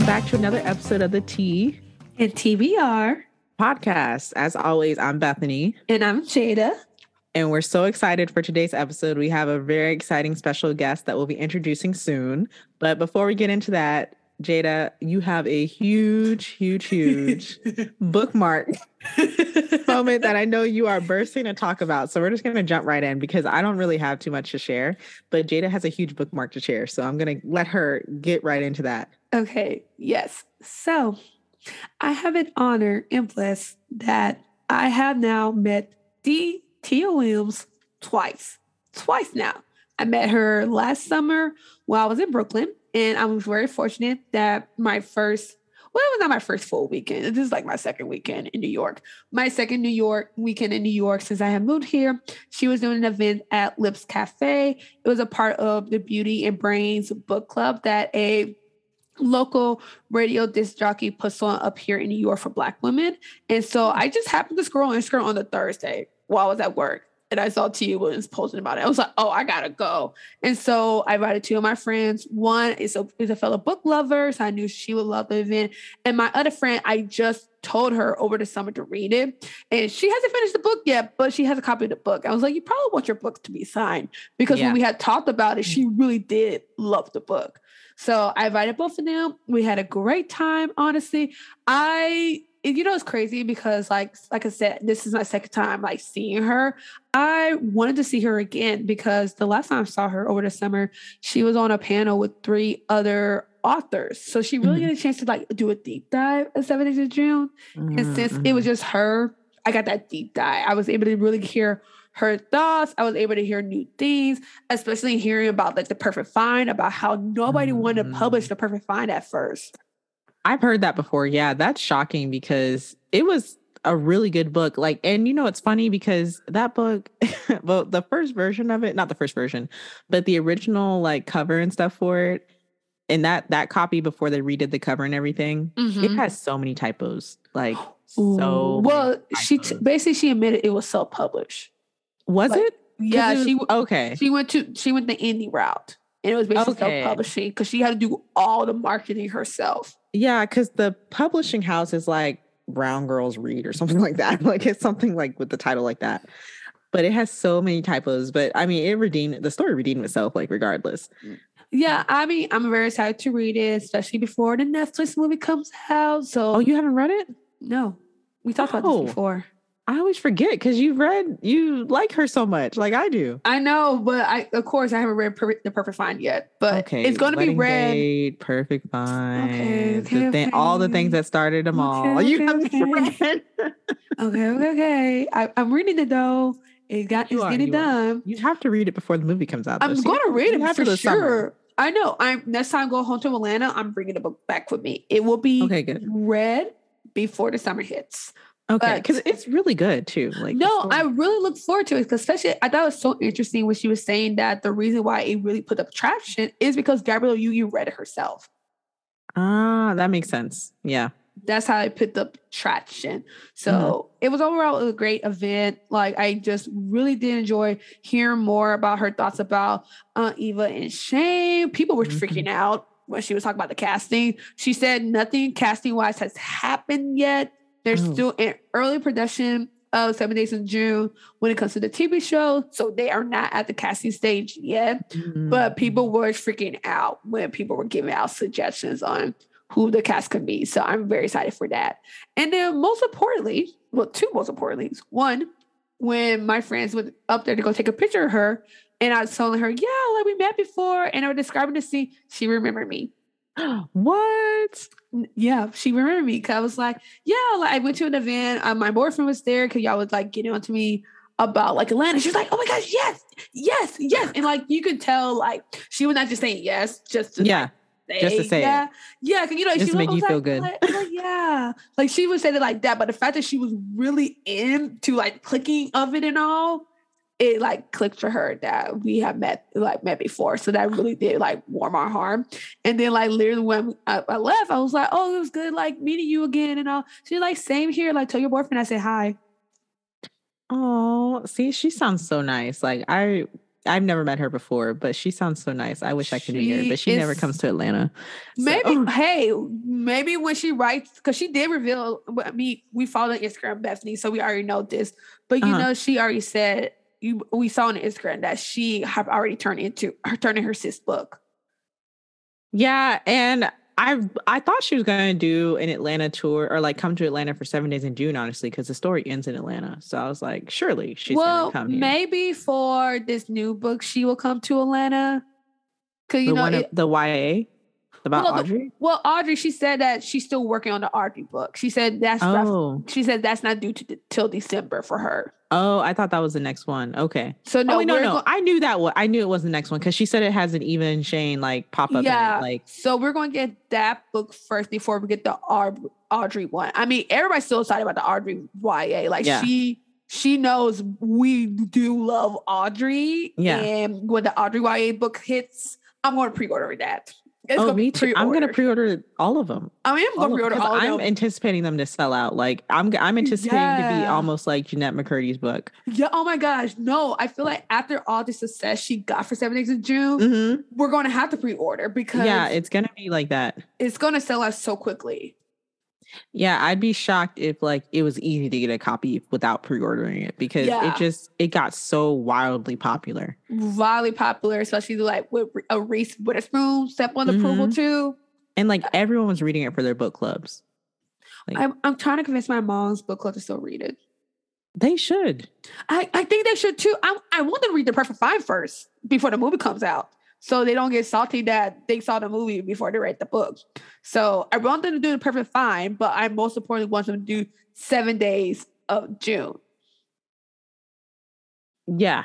welcome back to another episode of the T and TBR podcast. As always, I'm Bethany. And I'm Jayda. And we're so excited for today's episode. We have a very exciting special guest that we'll be introducing soon. But before we get into that, Jayda, you have a huge, huge, huge bookmark moment that I know you are bursting to talk about. So we're just going to jump right in because I don't really have too much to share, but Jayda has a huge bookmark to share. So I'm going to let her get right into that. Okay. Yes. So I have an honor and bliss that I have now met D. Tia Williams twice. Twice now. I met her last summer while I was in Brooklyn and I was very fortunate that my first, well, it was not my first full weekend. This is like my second weekend in New York. My second New York weekend in New York since I had moved here. She was doing an event at Lips Cafe. It was a part of the Beauty and Brains book club that a local radio disc jockey puts on up here in New York for Black women. And so I just happened to scroll on Instagram on the Thursday while I was at work and I saw Tia Williams posting about it. I was like, oh, I gotta go. And so I invited two of my friends. One is a is a fellow book lover, so I knew she would love the event. And my other friend, I just told her over the summer to read it. And she hasn't finished the book yet, but she has a copy of the book. I was like, you probably want your book to be signed. Because yeah. when we had talked about it, she mm-hmm. really did love the book. So I invited both of them. We had a great time, honestly. I you know it's crazy because like like I said, this is my second time like seeing her. I wanted to see her again because the last time I saw her over the summer, she was on a panel with three other authors. So she really mm-hmm. had a chance to like do a deep dive at Seven Days of June. Mm-hmm. And since it was mm-hmm. just her, I got that deep dive. I was able to really hear her thoughts. I was able to hear new things, especially hearing about like the perfect find, about how nobody mm-hmm. wanted to publish mm. the perfect find at first. I've heard that before. Yeah, that's shocking because it was a really good book. Like, and you know, it's funny because that book, well, the first version of it, not the first version, but the original like cover and stuff for it, and that that copy before they redid the cover and everything, mm-hmm. it has so many typos. Like, so well, she t- basically she admitted it was self published. Was like, it? Yeah, it was, she okay. She went to she went the indie route, and it was basically okay. self publishing because she had to do all the marketing herself. Yeah, because the publishing house is like Brown Girls Read or something like that. Like it's something like with the title like that. But it has so many typos. But I mean, it redeemed the story redeemed itself, like regardless. Mm. Yeah, I mean, I'm very excited to read it, especially before the Netflix movie comes out. So, oh, you haven't read it? No, we talked oh. about this oh. before. I always forget because you read you like her so much, like I do. I know, but I of course I haven't read per- the Perfect Find yet. But okay, it's going to be read. Date, perfect Find. Okay, okay, okay. Thing, all the things that started them all. Okay, you have okay. read. okay, okay, okay. I, am reading it though. It got it's getting done. You have to read it before the movie comes out. Though. I'm going to read it for sure. Summer. I know. I'm next time I go home to Atlanta. I'm bringing the book back with me. It will be okay, good. read before the summer hits. Okay, because it's really good too. Like no, I really look forward to it. Because especially, I thought it was so interesting when she was saying that the reason why it really put up traction is because Gabrielle Union read it herself. Ah, that makes sense. Yeah, that's how it put up traction. So mm-hmm. it was overall a great event. Like I just really did enjoy hearing more about her thoughts about uh, Eva and Shane. People were mm-hmm. freaking out when she was talking about the casting. She said nothing casting wise has happened yet they're oh. still in early production of Seven Days in June when it comes to the TV show. So they are not at the casting stage yet. Mm-hmm. But people were freaking out when people were giving out suggestions on who the cast could be. So I'm very excited for that. And then most importantly, well, two most importantly, one, when my friends went up there to go take a picture of her, and I was telling her, yeah, like we met before, and I was describing the scene, she remembered me. what? Yeah, she remembered me because I was like, yeah, like I went to an event. Uh, my boyfriend was there because y'all was like getting on to me about like Atlanta. She was like, oh my gosh, yes, yes, yes. And like you could tell, like she was not just saying yes, just to yeah. Like, just to say yeah, it. yeah, cause you know, just she make you feel good. Like, like, yeah, like she would say it like that, but the fact that she was really into like clicking of it and all, it like clicked for her that we have met like met before. So that really did like warm our heart. And then like literally when I, I, left, I was like, oh, it was good like meeting you again and all. She's like, same here. Like tell your boyfriend I said hi. Oh, see, she sounds so nice. Like I I've never met her before, but she sounds so nice. I wish I could meet her, but she never comes to Atlanta. So- Maybe, hey, maybe when she writes, because she did reveal. I mean, we follow on Instagram Bethany, so we already know this. But you Uh-huh. know, she already said you. We saw on Instagram that she have already turned into her turning her sis book. Yeah, and I I thought she was going to do an Atlanta tour or like come to Atlanta for seven days in June, honestly, because the story ends in Atlanta. So I was like, surely she's well, going to come here. maybe for this new book, she will come to Atlanta. Cause the you know, one it- the YA about Well, Audrey. well, Audrey, she said that she's still working on the Audrey book. She said that's rough- Oh, she said that's not due to till December for her. oh, I thought that was the next one. Okay. So no, oh, wait, no, no. go- I knew that. wa- I knew it was the next one because she said it has an even Shane like pop up. Yeah. in it, like So we're going to get that book first before we get the Aud- Audrey one. I mean, everybody's still excited about the Audrey YA. Like Yeah. she she knows we do love Audrey. Yeah. And when the Audrey YA book hits, I'm going to pre-order that. It's oh, gonna me too. I'm gonna pre-order all of them. I mean, I'm going to of- pre-order all of I'm anticipating them to sell out. Like I'm, I'm anticipating to be almost like Jennette McCurdy's book. yeah. Oh my gosh. No, I feel like after all the success she got for Seven Days in June, Mhm. we're going to have to pre-order because Yeah, it's gonna be like that. it's going to sell out so quickly. Yeah, I'd be shocked if like it was easy to get a copy without pre-ordering it because Yeah. it just it got so wildly popular. Wildly popular, especially like with a Reese Witherspoon step on approval Mhm. too. And like everyone was reading it for their book clubs. Like, I'm, I'm trying to convince my mom's book club to still read it. they should. I, I think they should too. I, I want them to read The Perfect Find first before the movie comes out. So they don't get salty that they saw the movie before they read the book. So I want them to do The Perfect Find, but I most importantly want them to do Seven Days of June. Yeah.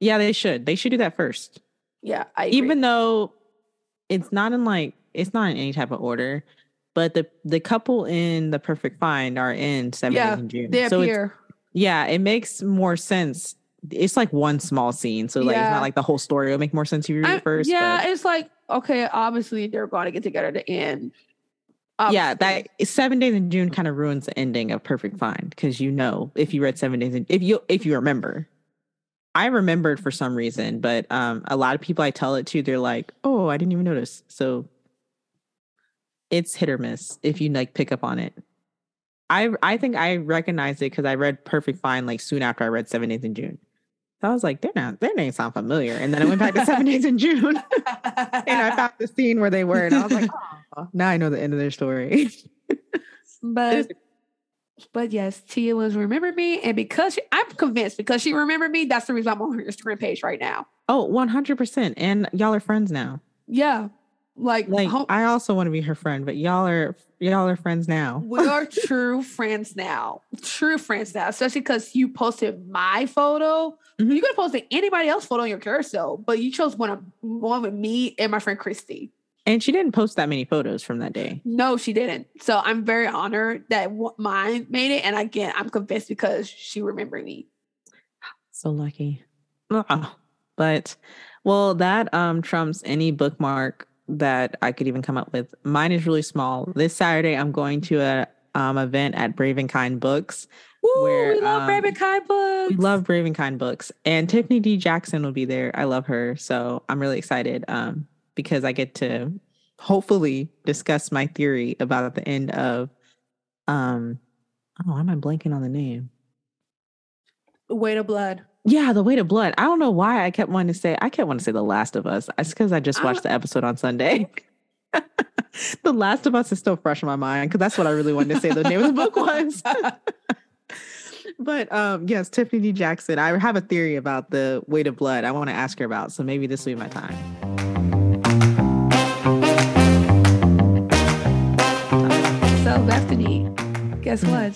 Yeah, they should. They should do that first. Yeah, I agree. Even though it's not in like it's not in any type of order, but the the couple in the perfect find are in seven Yeah, days in June. they so appear. yeah, it makes more sense. It's like one small scene. So like it's not like the whole story. It'll make more sense if you read I- it first. yeah, but- it's like okay, obviously they're going to get together at the end. yeah, that seven days in June kind of ruins the ending of Perfect Find because you know if you read seven days in if you if you remember. I remembered for some reason, but um a lot of people I tell it to, they're like, Oh, I didn't even notice. So it's hit or miss if you like pick up on it. I I think I recognized it because I read Perfect Find like soon after I read Seven Days in June. So I was like, they're not, their names sound familiar. And then I went back to Seven Days in June and I found the scene where they were, and I was like, oh, now I know the end of their story. but but yes, Tia was remember me, and because she, I'm convinced because she remembered me, that's the reason I'm on her Instagram page right now. Oh, 100%. And y'all are friends now. Yeah, like, Like I also want to be her friend, but y'all are y'all are friends now. we are true friends now, true friends now. Especially because you posted my photo. Mhm. You could have posted anybody else photo on your carousel, but you chose one of one with me and my friend Christy. And she didn't post that many photos from that day. No, she didn't. So I'm very honored that mine made it, and again, I'm convinced because she remembered me. So lucky. Ah, But well, that um trumps any bookmark that I could even come up with. Mine is really small. This Saturday I'm going to a um event at Brave and Kind Books. Woo, Where, we love um, Brave and Kind books. We love Brave and Kind Books. And Tiffany D. Jackson will be there. I love her. So I'm really excited um because I get to hopefully discuss my theory about the end of um oh, why am I blanking on the name? Weight of Blood. Yeah, the weight of blood. I don't know why I kept wanting to say I kept wanting to say The Last of Us. It's because I just I watched the episode on Sunday. the Last of Us is still fresh in my mind because that's what I really wanted to say the name of the book was. but um yes, Tiffany D. Jackson. I have a theory about the weight of blood I want to ask her about. So maybe this will be my time. So Bethany, guess what?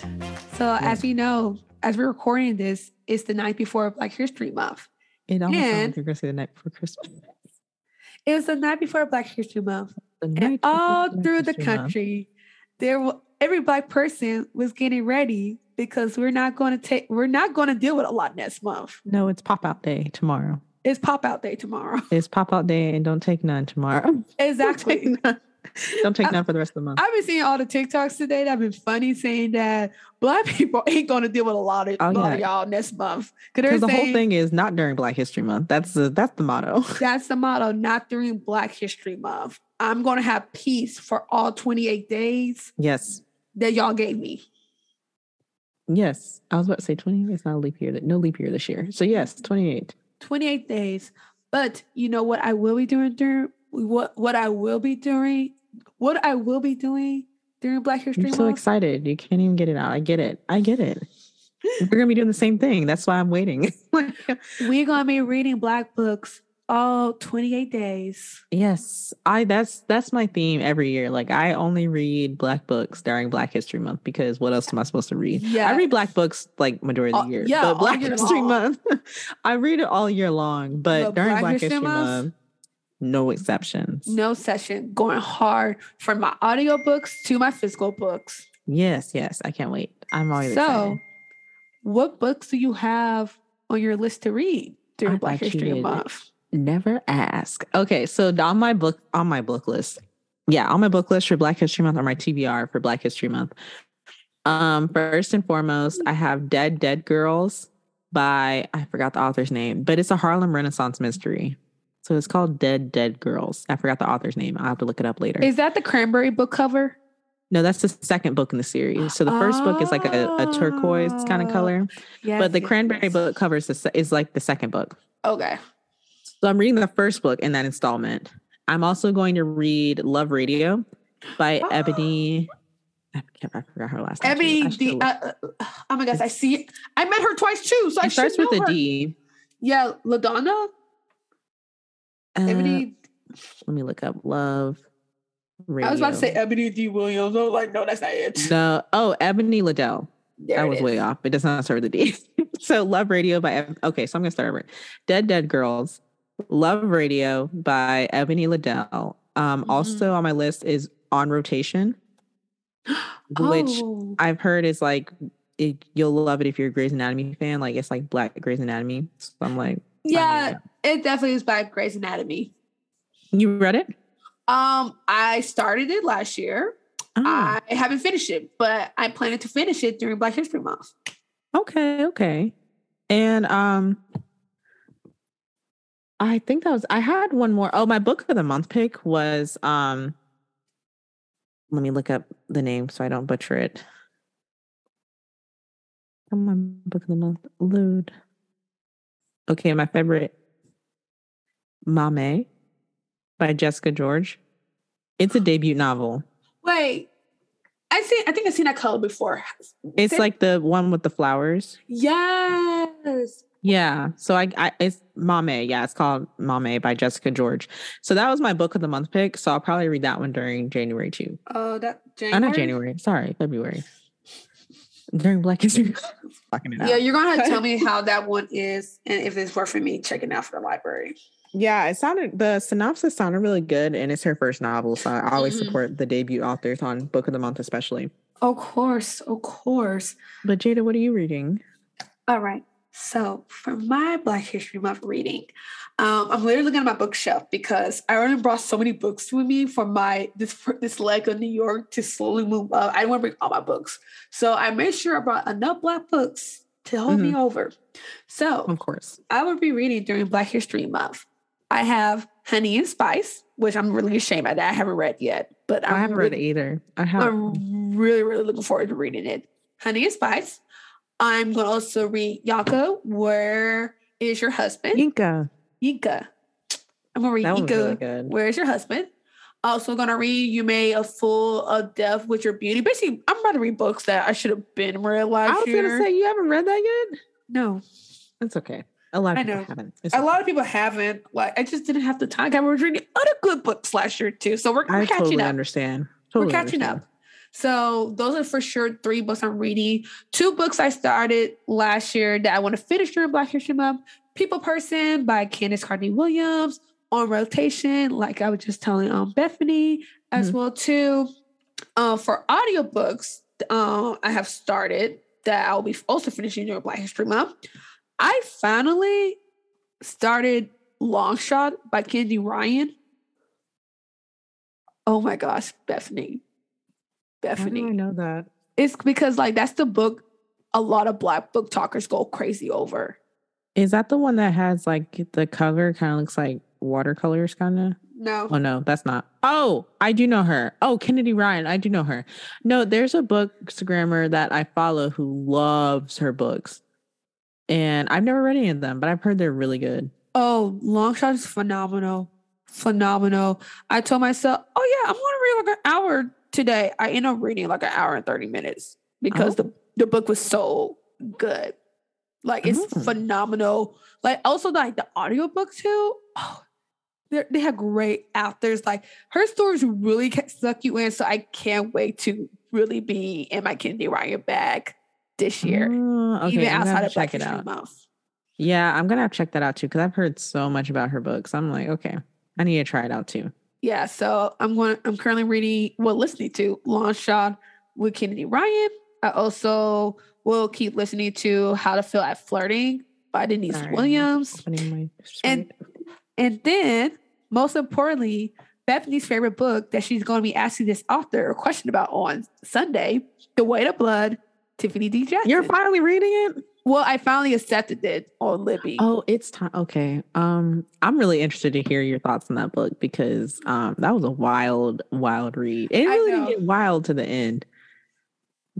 So as we know, as we're recording this, it's the night before Black History Month. It almost sounds And- like you're gonna say the night before Christmas. It was the night before Black History Month, The and all through the History Month. country, there wa- every black person was getting ready because we're not going to take we're not going to deal with a lot next month. No, it's pop out day tomorrow. It's pop out day tomorrow. It's pop out day and don't take none tomorrow. Exactly. none. Don't take none for the rest of the month. I've been seeing all the TikToks today that have been funny saying that black people ain't gonna deal with a lot of, Oh, lot of y'all next month. Because the whole thing is not during Black History Month. That's the that's the motto. that's the motto, not during Black History Month. I'm gonna have peace for all 28 days Yes. that y'all gave me. Yes. I was about to say 20. It's not a leap year. That no leap year this year. So yes, 28. 28 days. But you know what I will be doing during what what I will be doing, what I will be doing during Black History You're so Month. excited. You can't even get it out. I get it. I get it. We're gonna be doing the same thing. That's why I'm waiting. We're gonna be reading black books all 28 days. yes. I that's that's my theme every year. Like I only read black books during Black History Month because what else am I supposed to read? Yeah. I read black books like majority of the year. yeah, but Black History long. Month, I read it all year long. But, But during Black Black, History History, Month? Month, no exceptions. No session going hard from my audiobooks to my physical books. Yes, yes. I can't wait. I'm always So, excited. what books do you have on your list to read during I Black History. Month? Never ask. Okay, so on my book on my book list, yeah, on my book list for Black History Month or my TBR for Black History Month. Um, first and foremost, I have Dead Dead Girls by I forgot the author's name, but it's a Harlem Renaissance mystery. So it's called Dead Dead Girls. I forgot the author's name. I'll have to look it up later. Is that the cranberry book cover? no, that's the second book in the series. So the first book is like a, a turquoise kind of Oh, color, Yes, but the yes, cranberry yes. book covers the, is like the second book. Okay. So I'm reading the first book in that installment. I'm also going to read Love Radio by Oh. Ebony. I can't I forgot her last name. Ebony I Uh, uh, oh my gosh, I see. I met her twice too, so I it starts should know with a. D. Yeah, Ladonna. Uh, Ebony. Let me look up Love Radio. I was about to say Ebony D. Williams. I was like, no, that's not it. no. Oh, Ebony LaDelle. There I was is. way off. It does not start with a D. so Love Radio by okay. So I'm gonna start over. Dead Dead Girls. Love Radio by Ebony LaDelle. Um, Mhm. Also on my list is On Rotation, which Oh. I've heard is like it, you'll love it if you're a Grey's Anatomy fan. Like it's like Black Grey's Anatomy. So I'm like, yeah, it definitely is by Grey's Anatomy. you read it? Um, I started it last year. Oh, I haven't finished it, but I'm planning to finish it during Black History Month. okay, okay. And um, I think that was I had one more. Oh, my book of the month pick was um. Let me look up the name so I don't butcher it. Come on, book of the month. Load. Okay, my favorite. Maame by Jessica George. It's a debut novel. Wait, I see. I think I've seen that color before. It's Say- like the one with the flowers. yes. Yeah. So I, I it's Maame. Yeah, it's called Maame by Jessica George. So that was my book of the month pick. So I'll probably read that one during January too. Oh, that Oh, January. not January. Sorry, February. During Black History. Month. Fucking it out. Yeah, you're gonna have to tell me how that one is and if it's worth for me checking out for the library. Yeah, it sounded the synopsis sounded really good, and it's her first novel. So I always Mhm. support the debut authors on book of the month, especially. Of course, of course. But Jayda, what are you reading? All right. So for my Black History Month reading, um, I'm literally looking at my bookshelf because I already brought so many books with me for my this this leg of New York to slowly move up. I didn't want to bring all my books, so I made sure I brought enough Black books to hold me over. So Of course. I will be reading during Black History Month. I have Honey and Spice, which I'm really ashamed at that I haven't read yet, but I I'm haven't read it either. I have. I'm really, really looking forward to reading it. Honey and Spice. I'm going to also read Yaka, Where is Your Husband? Inca. Yinka. I'm going to read Yinka, really. Where is Your Husband? Also going to read You Made a Fool of Death with Your Beauty. Basically, I'm about to read books that I should have been read last I was gonna say you haven't read that yet. no. That's okay. A lot of I people know. haven't. It's A okay. lot of people haven't. Like, I just didn't have the time. I was reading other good books last year, too. So we're, we're I catching totally up. understand. Totally We're catching understand. up. So those are for sure three books I'm reading. Two books I started last year that I want to finish during Black History Month. People Person by Candice Carty-Williams. On rotation, like I was just telling um Bethany as Mhm. well too. Uh, for audiobooks, uh, I have started that I'll be also finishing during Black History Month. I finally started Long Shot by Kennedy Ryan. Oh my gosh, Bethany. Bethany. I know that? It's because like that's the book a lot of black book talkers go crazy over. Is that the one that has like the cover kind of looks like watercolors kind of? No. Oh no, that's not. Oh, I do know her. Oh, Kennedy Ryan, I do know her. No, there's a bookstagrammer that I follow who loves her books. And I've never read any of them, but I've heard they're really good. Oh, Longshot is phenomenal. Phenomenal. I told myself, oh yeah, I'm gonna read like an hour today. I end up reading like an hour and 30 minutes because Oh. the, the book was so good. Like it's Oh. phenomenal. Like also like the audiobook too. Oh, they're- have great authors. Like her stories really suck you in. So I can't wait to really be in my Kennedy Ryan bag this year. Oh, okay, even I'm outside of to Black check it out. Month. Yeah, I'm gonna have to check that out too because I've heard so much about her books. I'm like, okay, I need to try it out too. Yeah, so I'm going. I'm currently reading, well, listening to Long Shot with Kennedy Ryan. I also will keep listening to How to Fail at Flirting by Denise Sorry, Williams, And- and then most importantly, Bethany's favorite book that she's going to be asking this author a question about on Sunday, The Weight of Blood, Tiffany D. Jackson. You're finally reading it. well, I finally accepted it on Libby. Oh, it's time. Okay. Um, I'm really interested to hear your thoughts on that book because um that was a wild, wild read. It really didn't get wild to the end.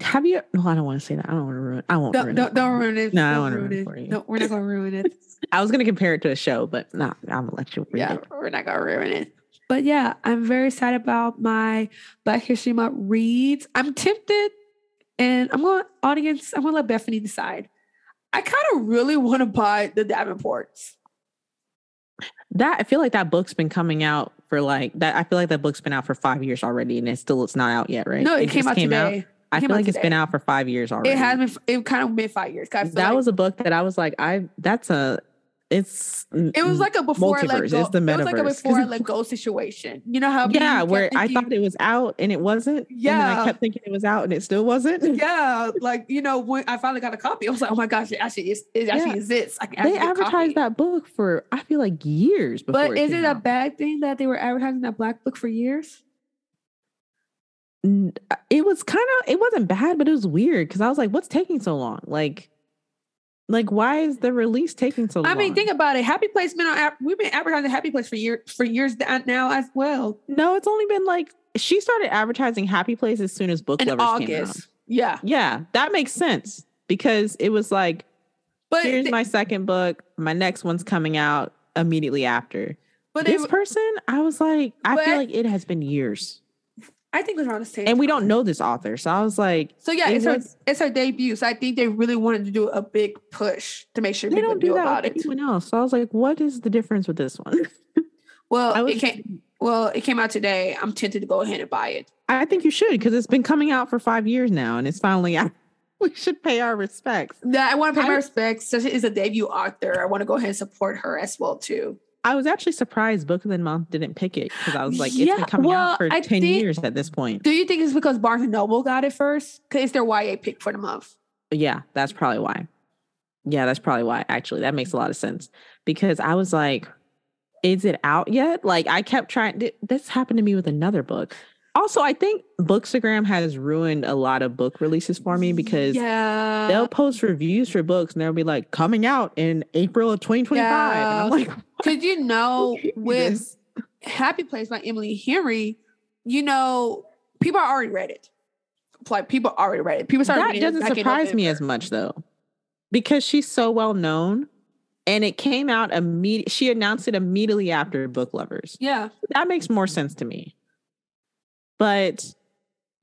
Have you? No, I don't want to say that. I don't want to ruin. I won't. don't, ruin don't, it. don't ruin it. No, I Don't wanna ruin ruin it it. for you. No, we're not going to ruin it. I was gonna compare it to a show, but nah, I'm gonna let you read yeah, it. we're not gonna ruin it. But yeah, I'm very excited about my Black History Month reads. I'm tempted, and I'm going to, audience. I'm gonna let Bethany decide. I kind of really want to buy the Davenports. That I feel like that book's been coming out for like that. I feel like that book's been out for five years already, and it still it's not out yet, right? No, it, came just out today. I feel out like it's been out for five years already. It has been. It kind of been five years. That like was a book that I was like, I that's a it's It was like a before I let multiverse, go. it's the It was like a before I let go situation. You know how yeah, where I thought it was out and it wasn't. and then Yeah. I kept thinking it was out and it still wasn't. Yeah, like you know, when I finally got a copy, I was like, "Oh my gosh, it actually is, it actually Yeah. exists." I can They actually get a copy. advertised that book for I feel like years before. But is came it a out. bad thing that they were advertising that black book for years? Uh, it was kind of it wasn't bad, but it was weird because I was like, "What's taking so long?" Like, like why is the release taking so long? I mean, think about it. Happy Place been on. We've been advertising Happy Place for years for years uh, now as well. no, it's only been like she started advertising Happy Place as soon as Book In Lovers came out. August, yeah. Yeah, that makes sense because it was like, But here's th- my second book. My next one's coming out immediately after. but this it, person, I was like, I feel like it has been years, I think it was around the same. and we time. don't know this author. So I was like, So yeah, it's her was- it's her debut. So I think they really wanted to do a big push to make sure they people don't do knew that about with it. anyone else. So I was like, what is the difference with this one? Well, I was, it came. Well, it came out today. I'm tempted to go ahead and buy it. I think you should because it's been coming out for five years now, and it's finally out. We should pay our respects. Yeah, I want to pay my respects. So she is a debut author. I want to go ahead and support her as well too. I was actually surprised Book of the Month didn't pick it because I was like, it's Yeah, been coming well, out for I 10 think- years at this point. Do you think it's because Barnes and Noble got it first? Because it's their YA pick for the month. Yeah, that's probably why. Yeah, that's probably why. Actually, that makes a lot of sense because I was like, is it out yet? Like, I kept trying. th- This happened to me with another book. Also, I think Bookstagram has ruined a lot of book releases for me because yeah, they'll post reviews for books and they'll be like, coming out in April of 2025. And I'm like, because you know with? Happy Place by Emily Henry, you know people are already read it. Like people already read it. People started that reading it doesn't back surprise me as much though because she's so well known and it came out immediately she announced it immediately after book lovers Yeah, that makes more sense to me but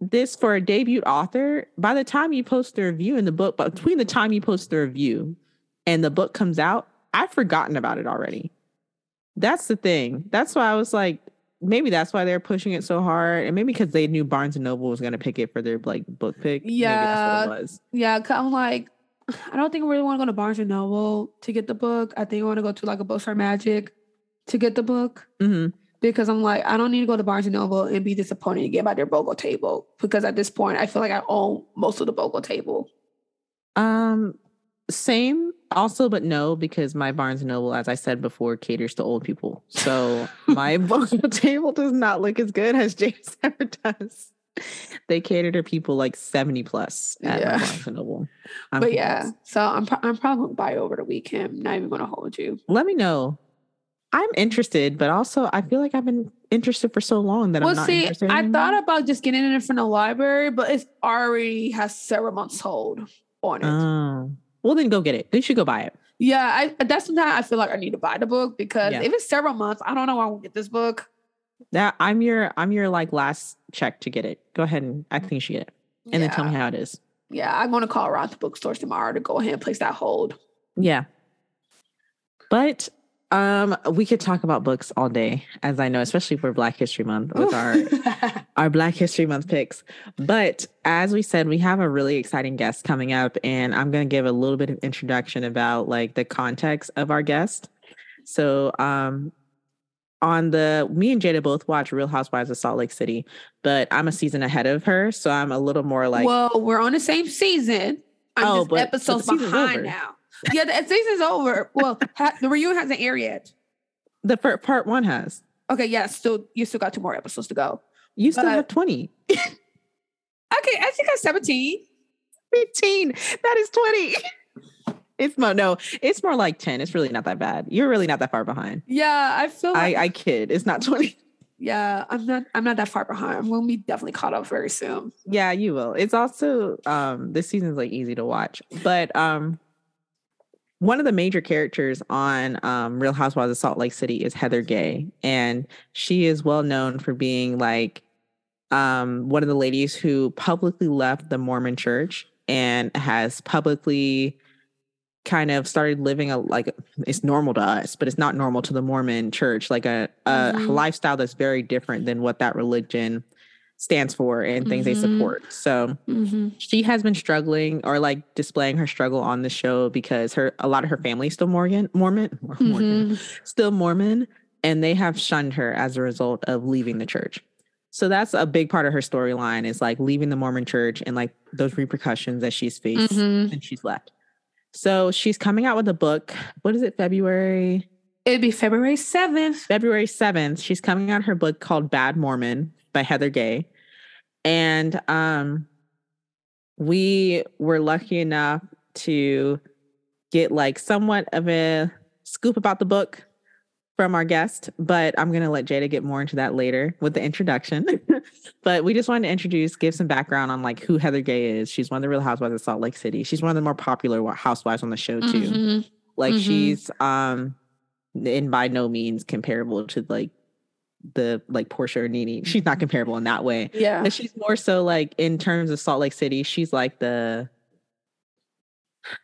this for a debut author by the time you post the review in the book but between the time you post the review and the book comes out i've forgotten about it already that's the thing that's why i was like maybe that's why they're pushing it so hard and maybe because they knew barnes and noble was going to pick it for their like book pick maybe that's what it was yeah. 'cause I'm like, I don't think I really want to go to Barnes and Noble to get the book. I think I want to go to like a Bookstore Magic to get the book. hmm because I'm like, I don't need to go to Barnes and Noble and be disappointed and get by their BOGO table because at this point, I feel like I own most of the BOGO table. Um, same also, but no, because my Barnes and Noble, as I said before, caters to old people. So my book table does not look as good as James ever does. They cater to people like 70 plus at Yeah. Barnes and Noble. I'm but yeah, so I'm pro- I'm probably gonna buy over the weekend. Not even gonna hold you. Let me know. I'm interested, but also I feel like I've been interested for so long that I'm Well, not see, interested. I anymore. thought about just getting it in from the library, but it's already has several months hold on it. Oh. Well, then go get it. You should go buy it. yeah, I that's sometimes I feel like I need to buy the book because Yeah. if it's several months, I don't know why I won't get this book. That I'm your I'm your like last check to get it. Go ahead and I think you should get it. And then tell me how it is. Yeah, I'm gonna call around the bookstores tomorrow to go ahead and place that hold. Yeah. But um we could talk about books all day, as I know, especially for Black History Month with our our Black History Month picks. But as we said, we have a really exciting guest coming up, and I'm going to give a little bit of introduction about like the context of our guest. So, um, on the me and Jayda both watch Real Housewives of Salt Lake City, but I'm a season ahead of her, so I'm a little more like well, we're on the same season. I'm Oh, just but- but episodes season's behind now. Yeah, the season's over. Well, ha- the reunion hasn't aired yet. the fir- part one has. Okay, yeah, still you still got two more episodes to go. You still But- have 20. Okay, I think I'm 17. 15. That is 20. It's more no, it's more like 10. It's really not that bad. You're really not that far behind. Yeah, I feel I, like I kid. It's not 20. yeah, I'm not I'm not that far behind. I'm gonna be definitely caught up very soon. Yeah, you will. It's also um this season's like easy to watch. But um one of the major characters on um Real Housewives of Salt Lake City is Heather Gay. And she is well known for being like um one of the ladies who publicly left the Mormon church and has publicly kind of started living a like it's normal to us, but it's not normal to the Mormon church, like a, a Mhm. lifestyle that's very different than what that religion stands for and things they Mhm. support. So Mm-hmm. she has been struggling or like displaying her struggle on the show because her a lot of her family is still Morgan Mormon, Mormon Mm-hmm. still Mormon, and they have shunned her as a result of leaving the church. So that's a big part of her storyline is like leaving the Mormon church and like those repercussions that she's faced Mm-hmm. and she's left. So she's coming out with a book. What is it? February It'd be February 7th. February 7th. She's coming out her book called Bad Mormon by Heather Gay. And um we were lucky enough to get like somewhat of a scoop about the book from our guest, but I'm going to let Jayda get more into that later with the introduction. but we just wanted to introduce, give some background on like who Heather Gay is. She's one of the real housewives of Salt Lake City. She's one of the more popular housewives on the show too. Mhm. Like Mhm. she's um in by no means comparable to like the like Porsha or Nene. She's not comparable in that way. Yeah. But she's more so like in terms of Salt Lake City, she's like the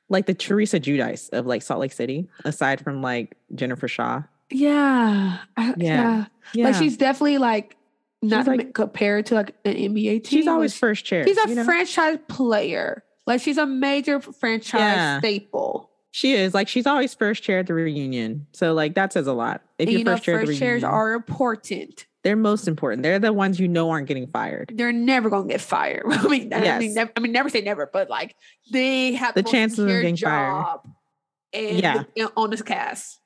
like the Teresa Giudice of like Salt Lake City, aside from like Jennifer Shah. Yeah. I- Yeah. yeah. Like she's definitely like not like- compared to like an NBA team. she's always first chair. she's a you know? franchise player. Like she's a major franchise Yeah. staple. She is like she's always first chair at the reunion. So like that says a lot. If And you're you know, first chair at the first chairs reunion, are important. they're most important. They're the ones you know aren't getting fired. They're never gonna get fired. I mean, I mean, Yes. never, I mean, never say never, but like they have The most chances of getting fired. And Yeah. the- on this cast.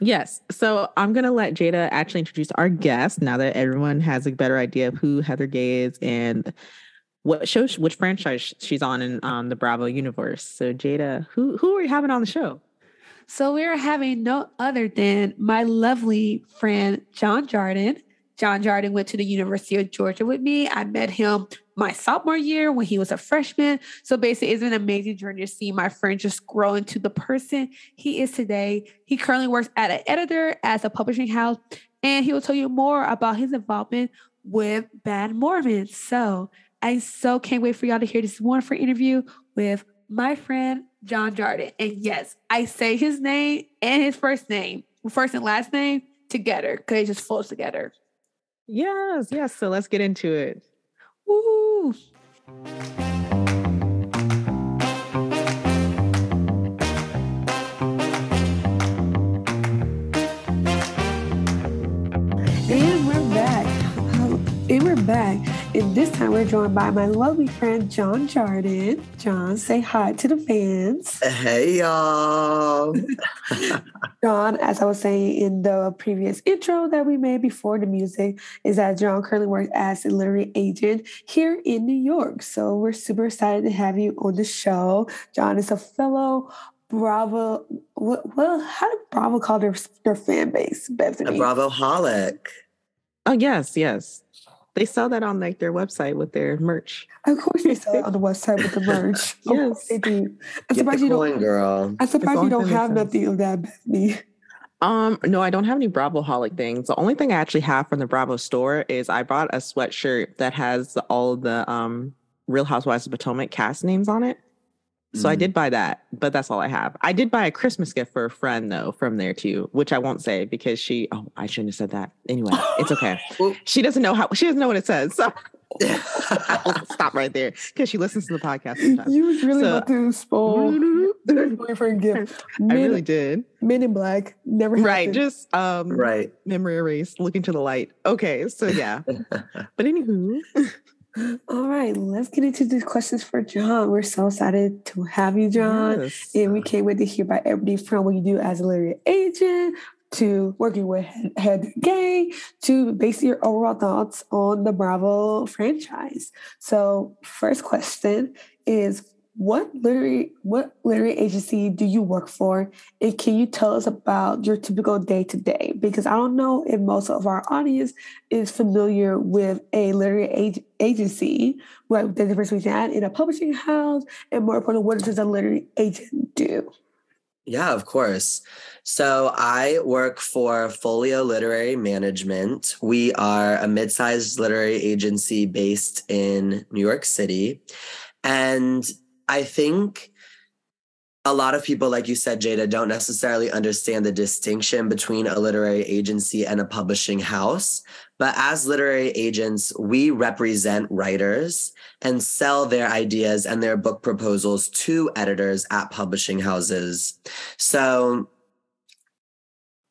Yes. So I'm going to let Jayda actually introduce our guest now that everyone has a better idea of who Heather Gay is and what show, which franchise she's on in um, the Bravo universe. So Jayda, who who are you having on the show? So we're having no other than my lovely friend John Jardin. John Jardin went to the University of Georgia with me. I met him my sophomore year when he was a freshman. So basically, it's been an amazing journey to see my friend just grow into the person he is today. He currently works at an editor as a publishing house, and he will tell you more about his involvement with Bad Mormons. So I so can't wait for y'all to hear this wonderful interview with my friend John Jardin. And yes, I say his name and his first name, first and last name together because it just flows together. Yes, yes. So let's get into it. Woo! And we're back. And we're back. And this time we're joined by my lovely friend, John Jardin. John, say hi to the fans. Hey, y'all. John, as I was saying in the previous intro that we made before the music, is that John currently works as a literary agent here in New York. So we're super excited to have you on the show. John is a fellow Bravo. Well, how did Bravo call their their fan base, Bethany? A Bravo holic. Oh yes, yes. They sell that on like their website with their merch. Of course, they sell it on the website with the merch. yes, they do. I'm Get surprised the you don't, girl. I'm surprised you don't have nothing of that, Bethany. Um, no, I don't have any Bravo holic things. The only thing I actually have from the Bravo store is I bought a sweatshirt that has all the um Real Housewives of Potomac cast names on it. So mm. I did buy that, but that's all I have. I did buy a Christmas gift for a friend though from there too, which I won't say because she oh, I shouldn't have said that. Anyway, it's okay. she doesn't know how she doesn't know what it says. So I'll stop right there because she listens to the podcast. Sometimes. You was really so, about to spoil boyfriend gift. Men, I really did. Men in Black never happened. right. Just um, right. Memory erased. Looking to the light. Okay, so yeah. but anywho. All right, let's get into the questions for John. We're so excited to have you, John. Yes. And we can't wait to hear about everything from what you do as a literary agent to working with Heather Gay to basically your overall thoughts on the Bravo franchise. So, first question is what literary what literary agency do you work for? And can you tell us about your typical day to day because i don't know if most of our audience is familiar with a literary ag- agency what the difference between that in a publishing house and more importantly what does a literary agent do? Yeah of course. So i work for folio literary management. We are a mid-sized literary agency based in new york city. And I think a lot of people, like you said, Jayda, don't necessarily understand the distinction between a literary agency and a publishing house. But as literary agents, we represent writers and sell their ideas and their book proposals to editors at publishing houses. So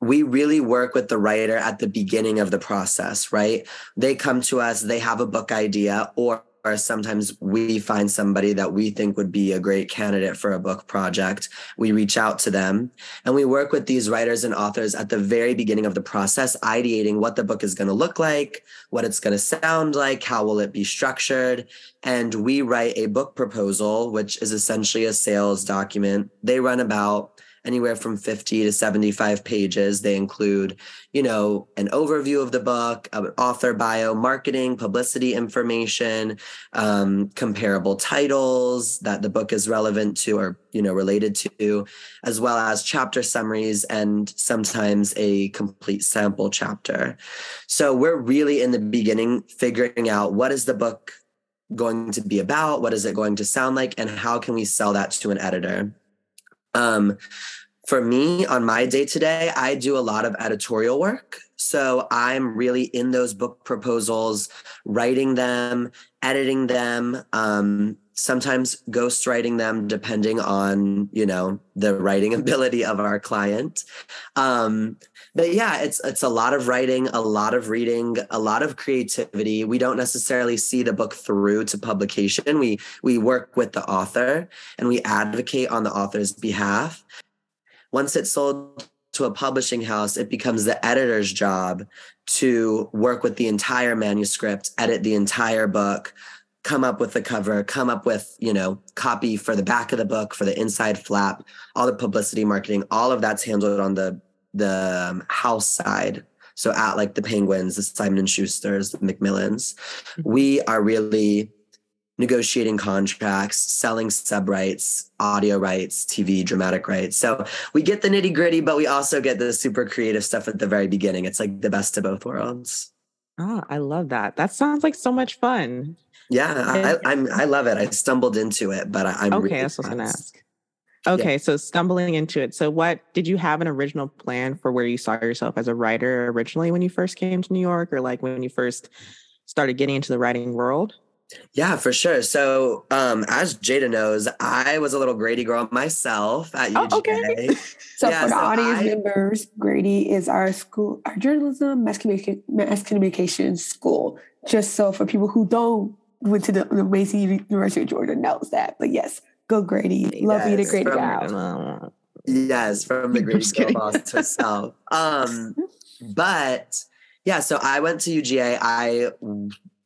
we really work with the writer at the beginning of the process, right? They come to us, they have a book idea, or or sometimes we find somebody that we think would be a great candidate for a book project. We reach out to them and we work with these writers and authors at the very beginning of the process, ideating what the book is going to look like, what it's going to sound like, how will it be structured. And we write a book proposal, which is essentially a sales document. They run about anywhere from 50 to 75 pages. They include, you know, an overview of the book, an author bio, marketing, publicity information, um, comparable titles that the book is relevant to or, you know, related to, as well as chapter summaries and sometimes a complete sample chapter. So we're really in the beginning figuring out what is the book going to be about? What is it going to sound like? And how can we sell that to an editor? Um, for me, on my day to day, I do a lot of editorial work. So I'm really in those book proposals, writing them, editing them, um, sometimes ghostwriting them, depending on you know the writing ability of our client. Um, but yeah, it's it's a lot of writing, a lot of reading, a lot of creativity. We don't necessarily see the book through to publication. We we work with the author and we advocate on the author's behalf. Once it's sold to a publishing house, it becomes the editor's job to work with the entire manuscript, edit the entire book, come up with the cover, come up with, you know, copy for the back of the book, for the inside flap, all the publicity marketing, all of that's handled on the the um, house side. So at like the Penguins, the Simon and Schusters, the Macmillans, mm-hmm. we are really negotiating contracts, selling sub rights, audio rights, TV, dramatic rights. So we get the nitty gritty, but we also get the super creative stuff at the very beginning. It's like the best of both worlds. Oh, I love that. That sounds like so much fun. Yeah, I, I'm. I love it. I stumbled into it, but I, am okay. Really that's what I was gonna ask. Okay, yeah. so stumbling into it. So, what did you have an original plan for where you saw yourself as a writer originally when you first came to New York, or like when you first started getting into the writing world? Yeah, for sure. So, um, as Jayda knows, I was a little Grady girl myself at UGA. Oh, okay. So Yeah, for the so audience I- members, Grady is our school, our journalism, mass communication, mass communication school. Just so for people who don't went to the, the Macy University of Georgia knows that. But yes, go Grady. Love you to Yes, Grady from- out. Yes, from the Grady just girl kidding. boss herself. Um, but yeah, so I went to UGA. I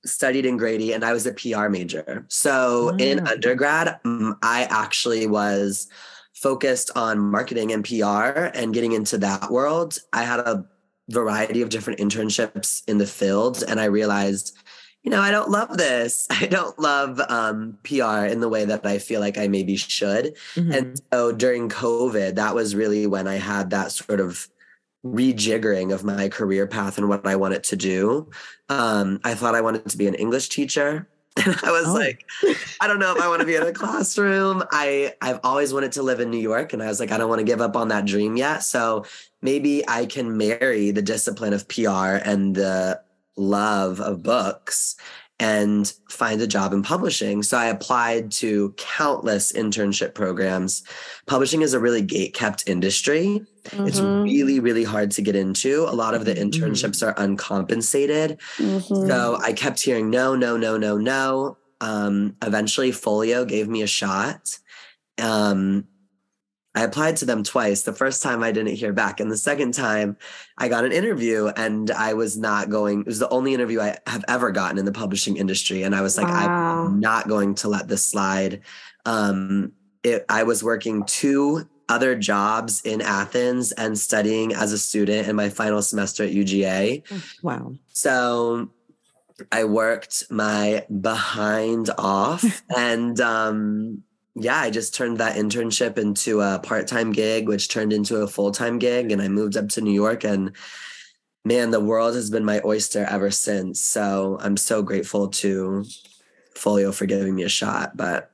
studied in Grady, and I was a PR major. So in Ah. undergrad, mm, I actually was focused on marketing and PR and getting into that world. I had a variety of different internships in the field, and I realized. You know, I don't love this. I don't love um, PR in the way that I feel like I maybe should. Mhm. And so during COVID, that was really when I had that sort of rejiggering of my career path and what I wanted to do. Um, I thought I wanted to be an English teacher. And I was Oh. like, I don't know if I want to be in a classroom. I I've always wanted to live in New York, and I was like, I don't want to give up on that dream yet. So maybe I can marry the discipline of PR and the love of books and find a job in publishing. So I applied to countless internship programs. Publishing is a really gate kept industry. It's Mhm, really, really hard to get into. A lot of the Mhm. internships are uncompensated. mhm. So I kept hearing no, no, no, no, no. Um, eventually, Folio gave me a shot. Um, I applied to them twice. The first time I didn't hear back, and the second time I got an interview, and I was not going. It was the only interview I have ever gotten in the publishing industry, and I was like, Wow. I'm not going to let this slide. Um, it, I was working two other jobs in Athens and studying as a student in my final semester at UGA. wow. So I worked my behind off and um yeah, I just turned that internship into a part-time gig, which turned into a full-time gig and I moved up to New York and man, the world has been my oyster ever since. So I'm so grateful to Folio for giving me a shot, but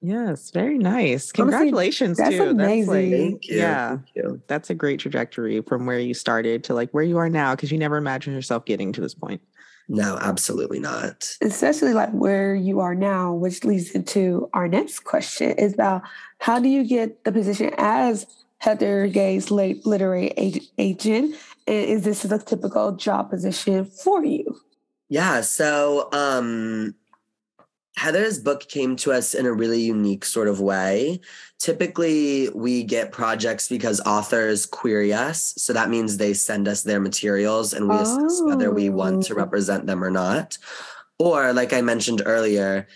Yes, very nice. Honestly, Congratulations that's too. amazing. That's like, thank you. yeah, Thank you. that's a great trajectory from where you started to like where you are now because you never imagined yourself getting to this point. No, absolutely not. especially like where you are now, which leads into our next question is about how do you get the position as Heather Gay's late literary agent? And is this a typical job position for you? Yeah. So um Heather's book came to us in a really unique sort of way. Typically, we get projects because authors query us. So that means they send us their materials and we assess whether we want to Oh. represent them or not. Or, like I mentioned earlier,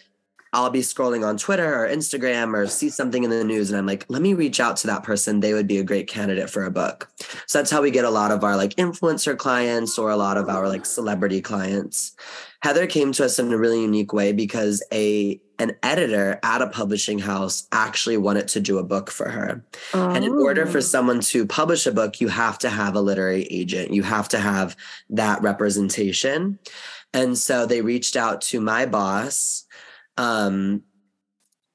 I'll be scrolling on Twitter or Instagram or see something in the news and I'm like, let me reach out to that person. They would be a great candidate for a book. So that's how we get a lot of our like influencer clients or a lot of our like celebrity clients. Heather came to us in a really unique way because a an editor at a publishing house actually wanted to do a book for her. And in order for Oh. someone to publish a book, you have to have a literary agent. You have to have that representation. And so they reached out to my boss. Um,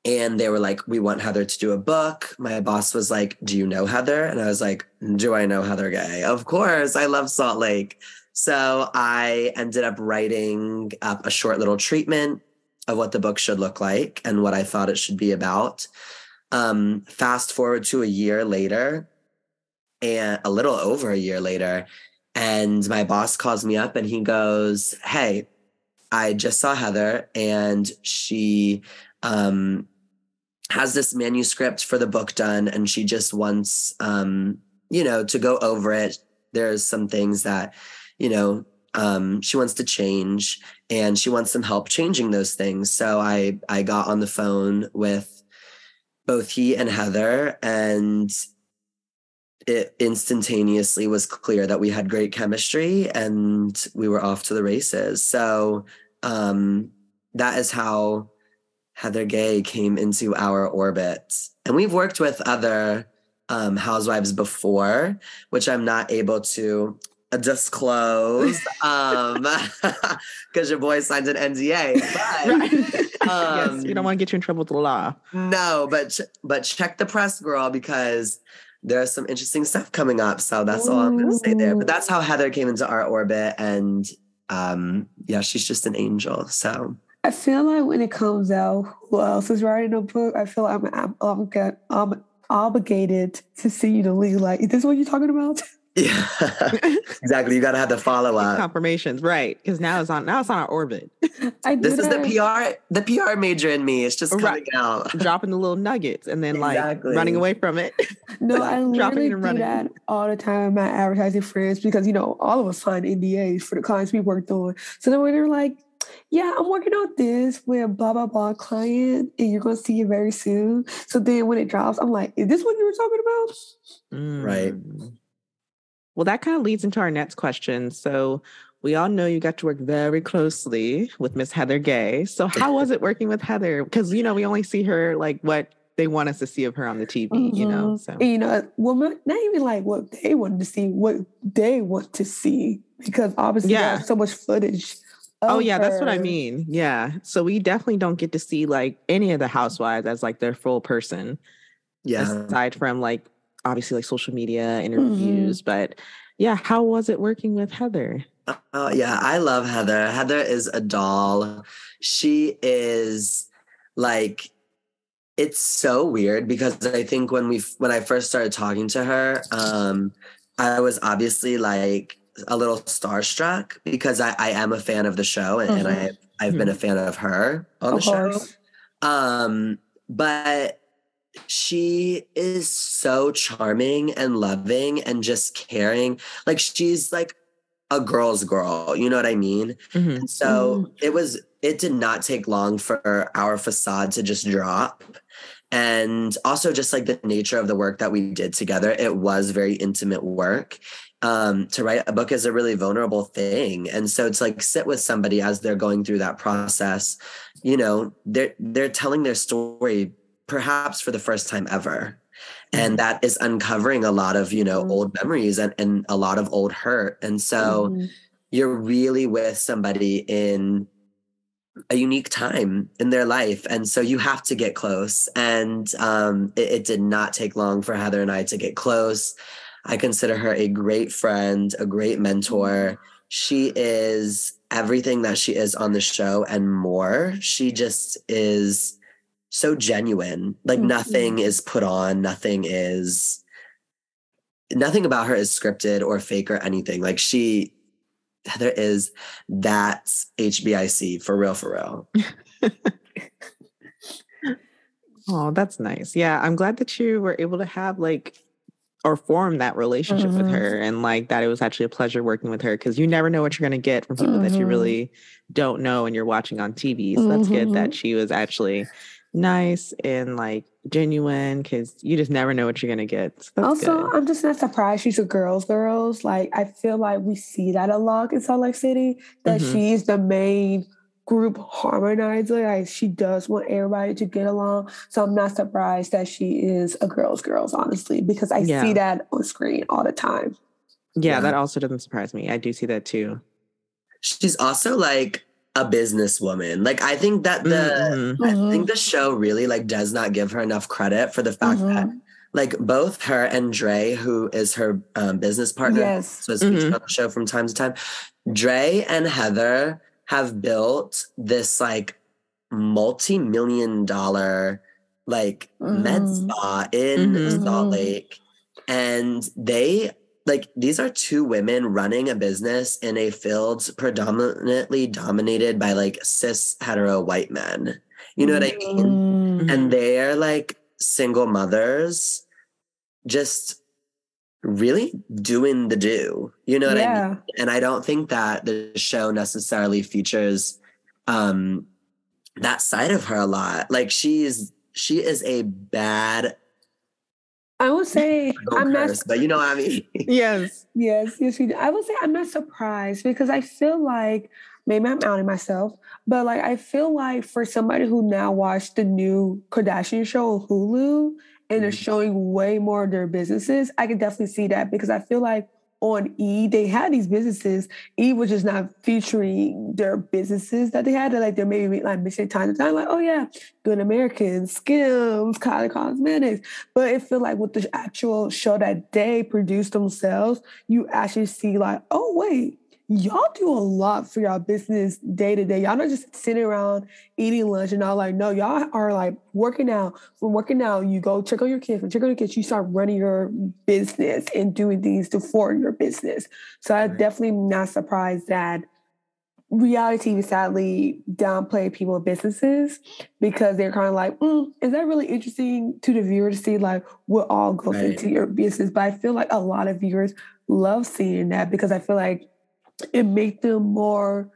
and they were like, We want Heather to do a book. My boss was like, Do you know Heather? And I was like, Do I know Heather Gay? Of course. I love Salt Lake. So I ended up writing up a short little treatment of what the book should look like and what I thought it should be about. Um, fast forward to a year later, and a little over a year later, and my boss calls me up and he goes, Hey, I just saw Heather and she um, has this manuscript for the book done and she just wants, um, you know, to go over it. There's some things that, you know, um, she wants to change and she wants some help changing those things. So I I got on the phone with both he and Heather and it instantaneously was clear that we had great chemistry and we were off to the races. So um, that is how Heather Gay came into our orbit. And we've worked with other um, housewives before, which I'm not able to disclose um because your boy signed an NDA. But, um, yes, we don't want to get you in trouble with the law. no, but but check the press, girl, because there's some interesting stuff coming up. So that's all I'm gonna say there. But that's how Heather came into our orbit, and um, yeah, she's just an angel. So I feel like when it comes out, who else is writing a book? I feel like I'm, I'm, I'm, I'm obligated to see you to leave. Like, is this what you're talking about? Yeah, exactly. You got to have the follow up confirmations, right? Because now it's on now it's on our orbit. I this is the PR the PR major in me. It's just coming right. out, dropping the little nuggets and then exactly. like running away from it. No, I literally do running. that all the time. with My advertising friends because you know all of us sign NDAs for the clients we worked on. So then when they're like, yeah, I'm working on this with blah blah blah client, and you're gonna see it very soon. So then when it drops, I'm like, is this what you were talking about? Mm. Right. Well, that kind of leads into our next question. So we all know you got to work very closely with Miss Heather Gay. So how was it working with Heather? Because you know we only see her like what they want us to see of her on the TV. Mm-hmm. You know, mm-hmm. so and, you know, well, not even like what they wanted to see, what they want to see, because obviously yeah. so much footage Oh yeah, that's what I mean. Yeah. So we definitely don't get to see like any of the housewives as like their full person. Yeah. Aside from like obviously like social media interviews, mm-hmm. but yeah, how was it working with Heather? Uh, yeah, I love Heather. Heather is a doll. She is like it's so weird because I think when we when I first started talking to her, um I was obviously like a little starstruck because I, I am a fan of the show and, mm-hmm. and I I've been a mm-hmm. fan of her on of the course. show. Um, but she is so charming and loving and just caring. Like she's like a girl's girl, you know what I mean? Mm-hmm. So mm-hmm. it was it did not take long for our facade to just drop. And also just like the nature of the work that we did together, it was very intimate work um, to write a book is a really vulnerable thing and so it's like sit with somebody as they're going through that process you know they're they're telling their story perhaps for the first time ever and mm-hmm. that is uncovering a lot of you know mm-hmm. old memories and, and a lot of old hurt and so mm-hmm. you're really with somebody in a unique time in their life and so you have to get close and um, it, it did not take long for heather and i to get close I consider her a great friend, a great mentor. She is everything that she is on the show and more. She just is so genuine. Like mm-hmm. nothing is put on, nothing is nothing about her is scripted or fake or anything. Like she there is that's HBIC for real for real. oh, that's nice. Yeah, I'm glad that you were able to have like or form that relationship mm-hmm. with her and like that it was actually a pleasure working with her because you never know what you're going to get from people mm-hmm. that you mm-hmm. really don't know and you're watching on TV. So mm-hmm. that's good that mm-hmm. she was actually nice and like genuine because you just never know what you're gonna get. So also, good. I'm just not surprised she's a girls, girls. Like I feel like we see that a lot in Salt Lake City that mm-hmm. she's the main group harmonizer. Like she does want everybody to get along. So I'm not surprised that she is a girl's girls, honestly, because I yeah. see that on screen all the time. Yeah, yeah, that also doesn't surprise me. I do see that too. She's also like a businesswoman. Like I think that the mm-hmm. I think mm-hmm. the show really like does not give her enough credit for the fact mm-hmm. that like both her and Dre, who is her um, business partner, yes. so is featured mm-hmm. on the show from time to time. Dre and Heather have built this like multi-million dollar like mm-hmm. med spa in mm-hmm. Salt Lake. And they like these are two women running a business in a field predominantly dominated by like cis hetero white men. You know what I mean? Mm-hmm. And they're like single mothers just really doing the do. You know what yeah. I mean? And I don't think that the show necessarily features um that side of her a lot. Like she's she is a bad I would say I'm curse, not, but you know what I mean. yes, yes, yes. I would say I'm not surprised because I feel like maybe I'm outing myself, but like I feel like for somebody who now watched the new Kardashian show on Hulu, and they're mm-hmm. showing way more of their businesses, I can definitely see that because I feel like on E, they had these businesses. E was just not featuring their businesses that they had. They're like they're maybe like missing time to time, like, oh yeah, Good American, Skims, Kylie Cosmetics. But it feel like with the actual show that they produced themselves, you actually see like, oh wait, y'all do a lot for y'all business day to day. Y'all not just sitting around eating lunch and all like, no, y'all are like working out. From working out, you go check on your kids. From check on your kids, you start running your business and doing things to for your business. So I'm definitely not surprised that reality TV sadly downplay people businesses because they're kind of like, mm, is that really interesting to the viewer to see like what all goes Right. into your business? But I feel like a lot of viewers love seeing that because I feel like it makes them more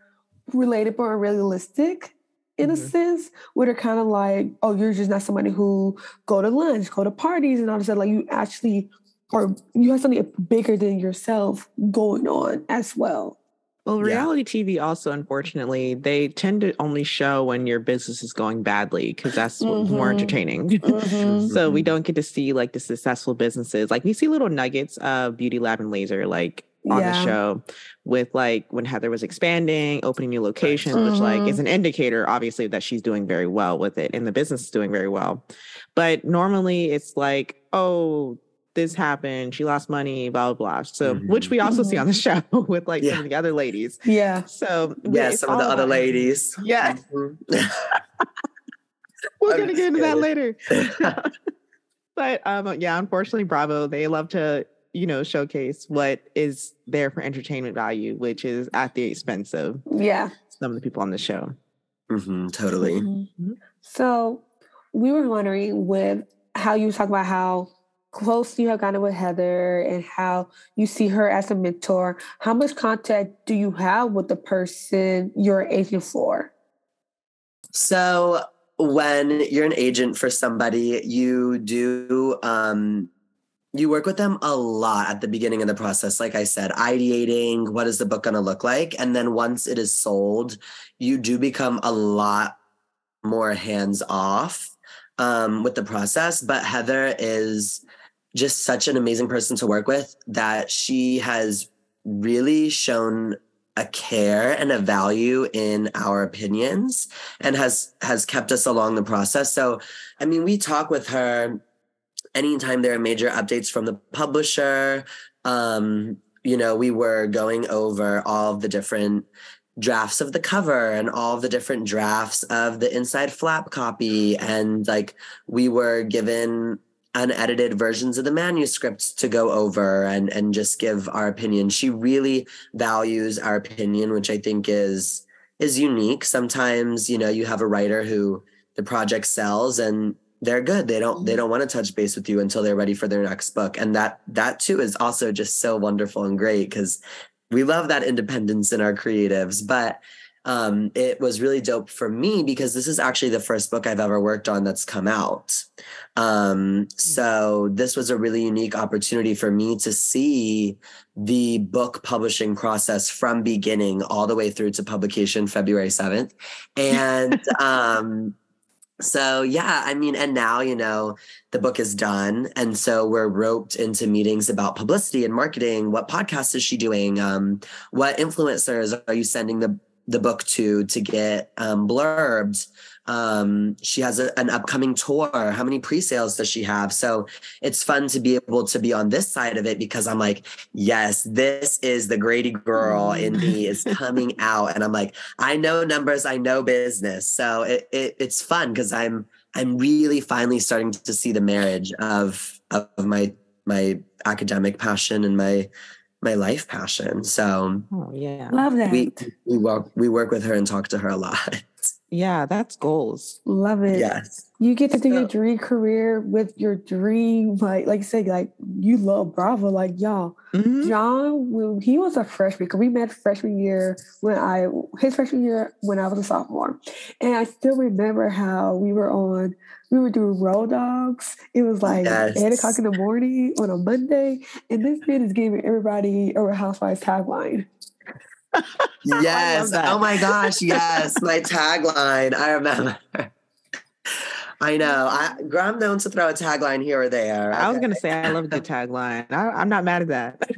relatable and realistic in a Mhm. sense where they're kind of like, oh, you're just not somebody who go to lunch, go to parties, and all of a sudden, like you actually or you have something bigger than yourself going on as well. Well, Yeah. reality TV also, unfortunately, they tend to only show when your business is going badly because that's what's more entertaining. Mhm. so we don't get to see like the successful businesses. Like we see little nuggets of Beauty Lab and Laser, like on the show with like when Heather was expanding, opening new locations, which like is an indicator, obviously, that she's doing very well with it and the business is doing very well. But normally it's like, oh, this happened, she lost money, blah blah blah. So which Mhm. we also see on the show with like some of the other ladies. Yeah. So Yeah, some of the other about- ladies. Yeah, Mhm. we're I'm gonna get into that later. but um, yeah, unfortunately, Bravo they love to you know showcase what is there for entertainment value, which is at the expense of Yeah. some of the people on the show. Mhm, totally. Mhm. So we were wondering with how you talk about how close you have gotten with Heather and how you see her as a mentor. How much contact do you have with the person you're an agent for? So when you're an agent for somebody, you do um you work with them a lot at the beginning of the process. Like I said, ideating, what is the book going to look like? And then once it is sold, you do become a lot more hands off um, with the process. But Heather is just such an amazing person to work with that she has really shown a care and a value in our opinions and has has kept us along the process so i mean we talk with her anytime there are major updates from the publisher um you know we were going over all the different drafts of the cover and all the different drafts of the inside flap copy. And like we were given unedited versions of the manuscripts to go over and and just give our opinion. She really values our opinion which i think is is unique. Sometimes you know you have a writer who the project sells and they're good. They don't they don't want to touch base with you until they're ready for their next book. And that that too is also just so wonderful and great because we love that independence in our creatives. But um, it was really dope for me because this is actually the first book I've ever worked on that's come out. Um, so this was a really unique opportunity for me to see the book publishing process from beginning all the way through to publication February 7th. And um, so yeah, I mean, and now, you know, the book is done. And so we're roped into meetings about publicity and marketing. What podcast is she doing? Um, what influencers are you sending the the book to to get um, blurbs. Um, she has a, an upcoming tour. How many pre-sales does she have? So it's fun to be able to be on this side of it because I'm like, yes, this is the Grady girl in me is coming out, and I'm like, I know numbers, I know business. So it, it it's fun because I'm I'm really finally starting to see the marriage of of my my academic passion and my my life passion. So Oh yeah, Love that. we we work we work with her and talk to her a lot. yeah, that's goals. Love it. yes. You get to do your dream career with your dream, like like you say, like you love Bravo, like y'all. Mhm. John, when he was a freshman, because we met freshman year when I his freshman year when I was a sophomore, and I still remember how we were on. We were doing road dogs. It was like Yes. eight o'clock in the morning on a Monday, and this man is giving everybody a Housewives tagline. Yes. Oh my gosh. Yes. my tagline. I remember. I know. I, I'm known to throw a tagline here or there. I was gonna say I love the tagline. I, I'm not mad at that.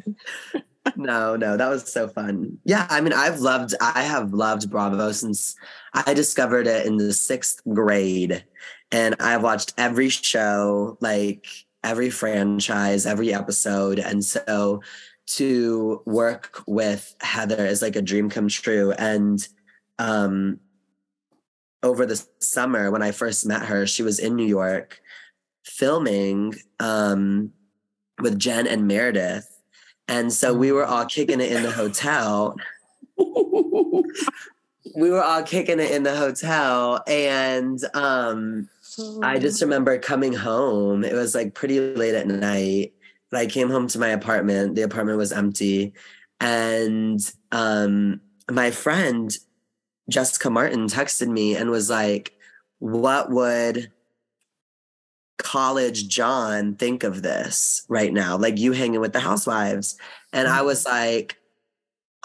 no, no, that was so fun. Yeah, I mean, I've loved, I have loved Bravo since I discovered it in the sixth grade, and I've watched every show, like every franchise, every episode, and so to work with Heather is like a dream come true. And um, over the summer, when I first met her, she was in New York filming um, with Jen and Meredith. And so we were all kicking it in the hotel. we were all kicking it in the hotel. And um, I just remember coming home. It was like pretty late at night. But I came home to my apartment. The apartment was empty. And um, my friend, Jessica Martin, texted me and was like, What would college John think of this right now? Like you hanging with the housewives. And I was like,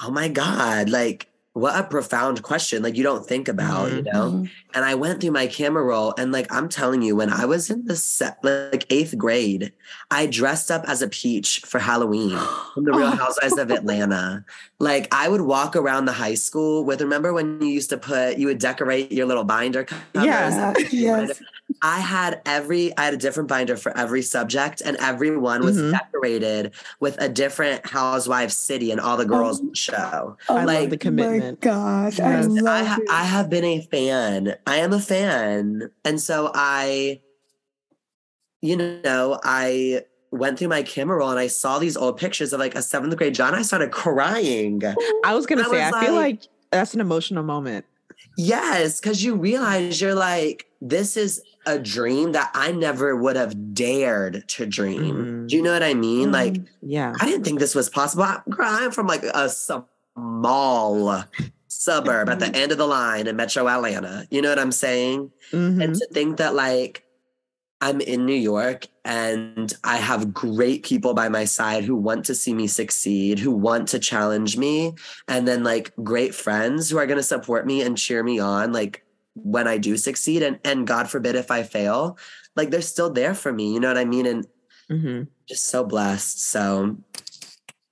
Oh my God, like what a profound question like you don't think about you know Mhm. And i went through my camera roll and like i'm telling you when i was in the set like eighth grade i dressed up as a peach for halloween from the real Oh. housewives of atlanta like i would walk around the high school with remember when you used to put you would decorate your little binder covers Yeah. Yeah, yes. I had every I had a different binder for every subject, and every one was Mhm. decorated with a different housewife city and all the girls in the show. Oh I like, love the commitment. My gosh, I Yes. love I, it. I have been a fan. I am a fan. And so I, you know, I went through my camera roll and I saw these old pictures of like a seventh grade John. I started crying. I was gonna say, I was feel like- like that's an emotional moment. Yes, because you realize you're like, this is a dream that I never would have dared to dream. Mhm. Do you know what I mean? Like, Mhm. Yeah. I didn't think this was possible. I, girl, I'm from like a small suburb at the end of the line in Metro Atlanta. You know what I'm saying? Mhm. And to think that like I'm in New York and I have great people by my side who want to see me succeed, who want to challenge me, and then like great friends who are going to support me and cheer me on like when I do succeed and and God forbid if I fail, like they're still there for me, you know what I mean? And Mhm. just so blessed. So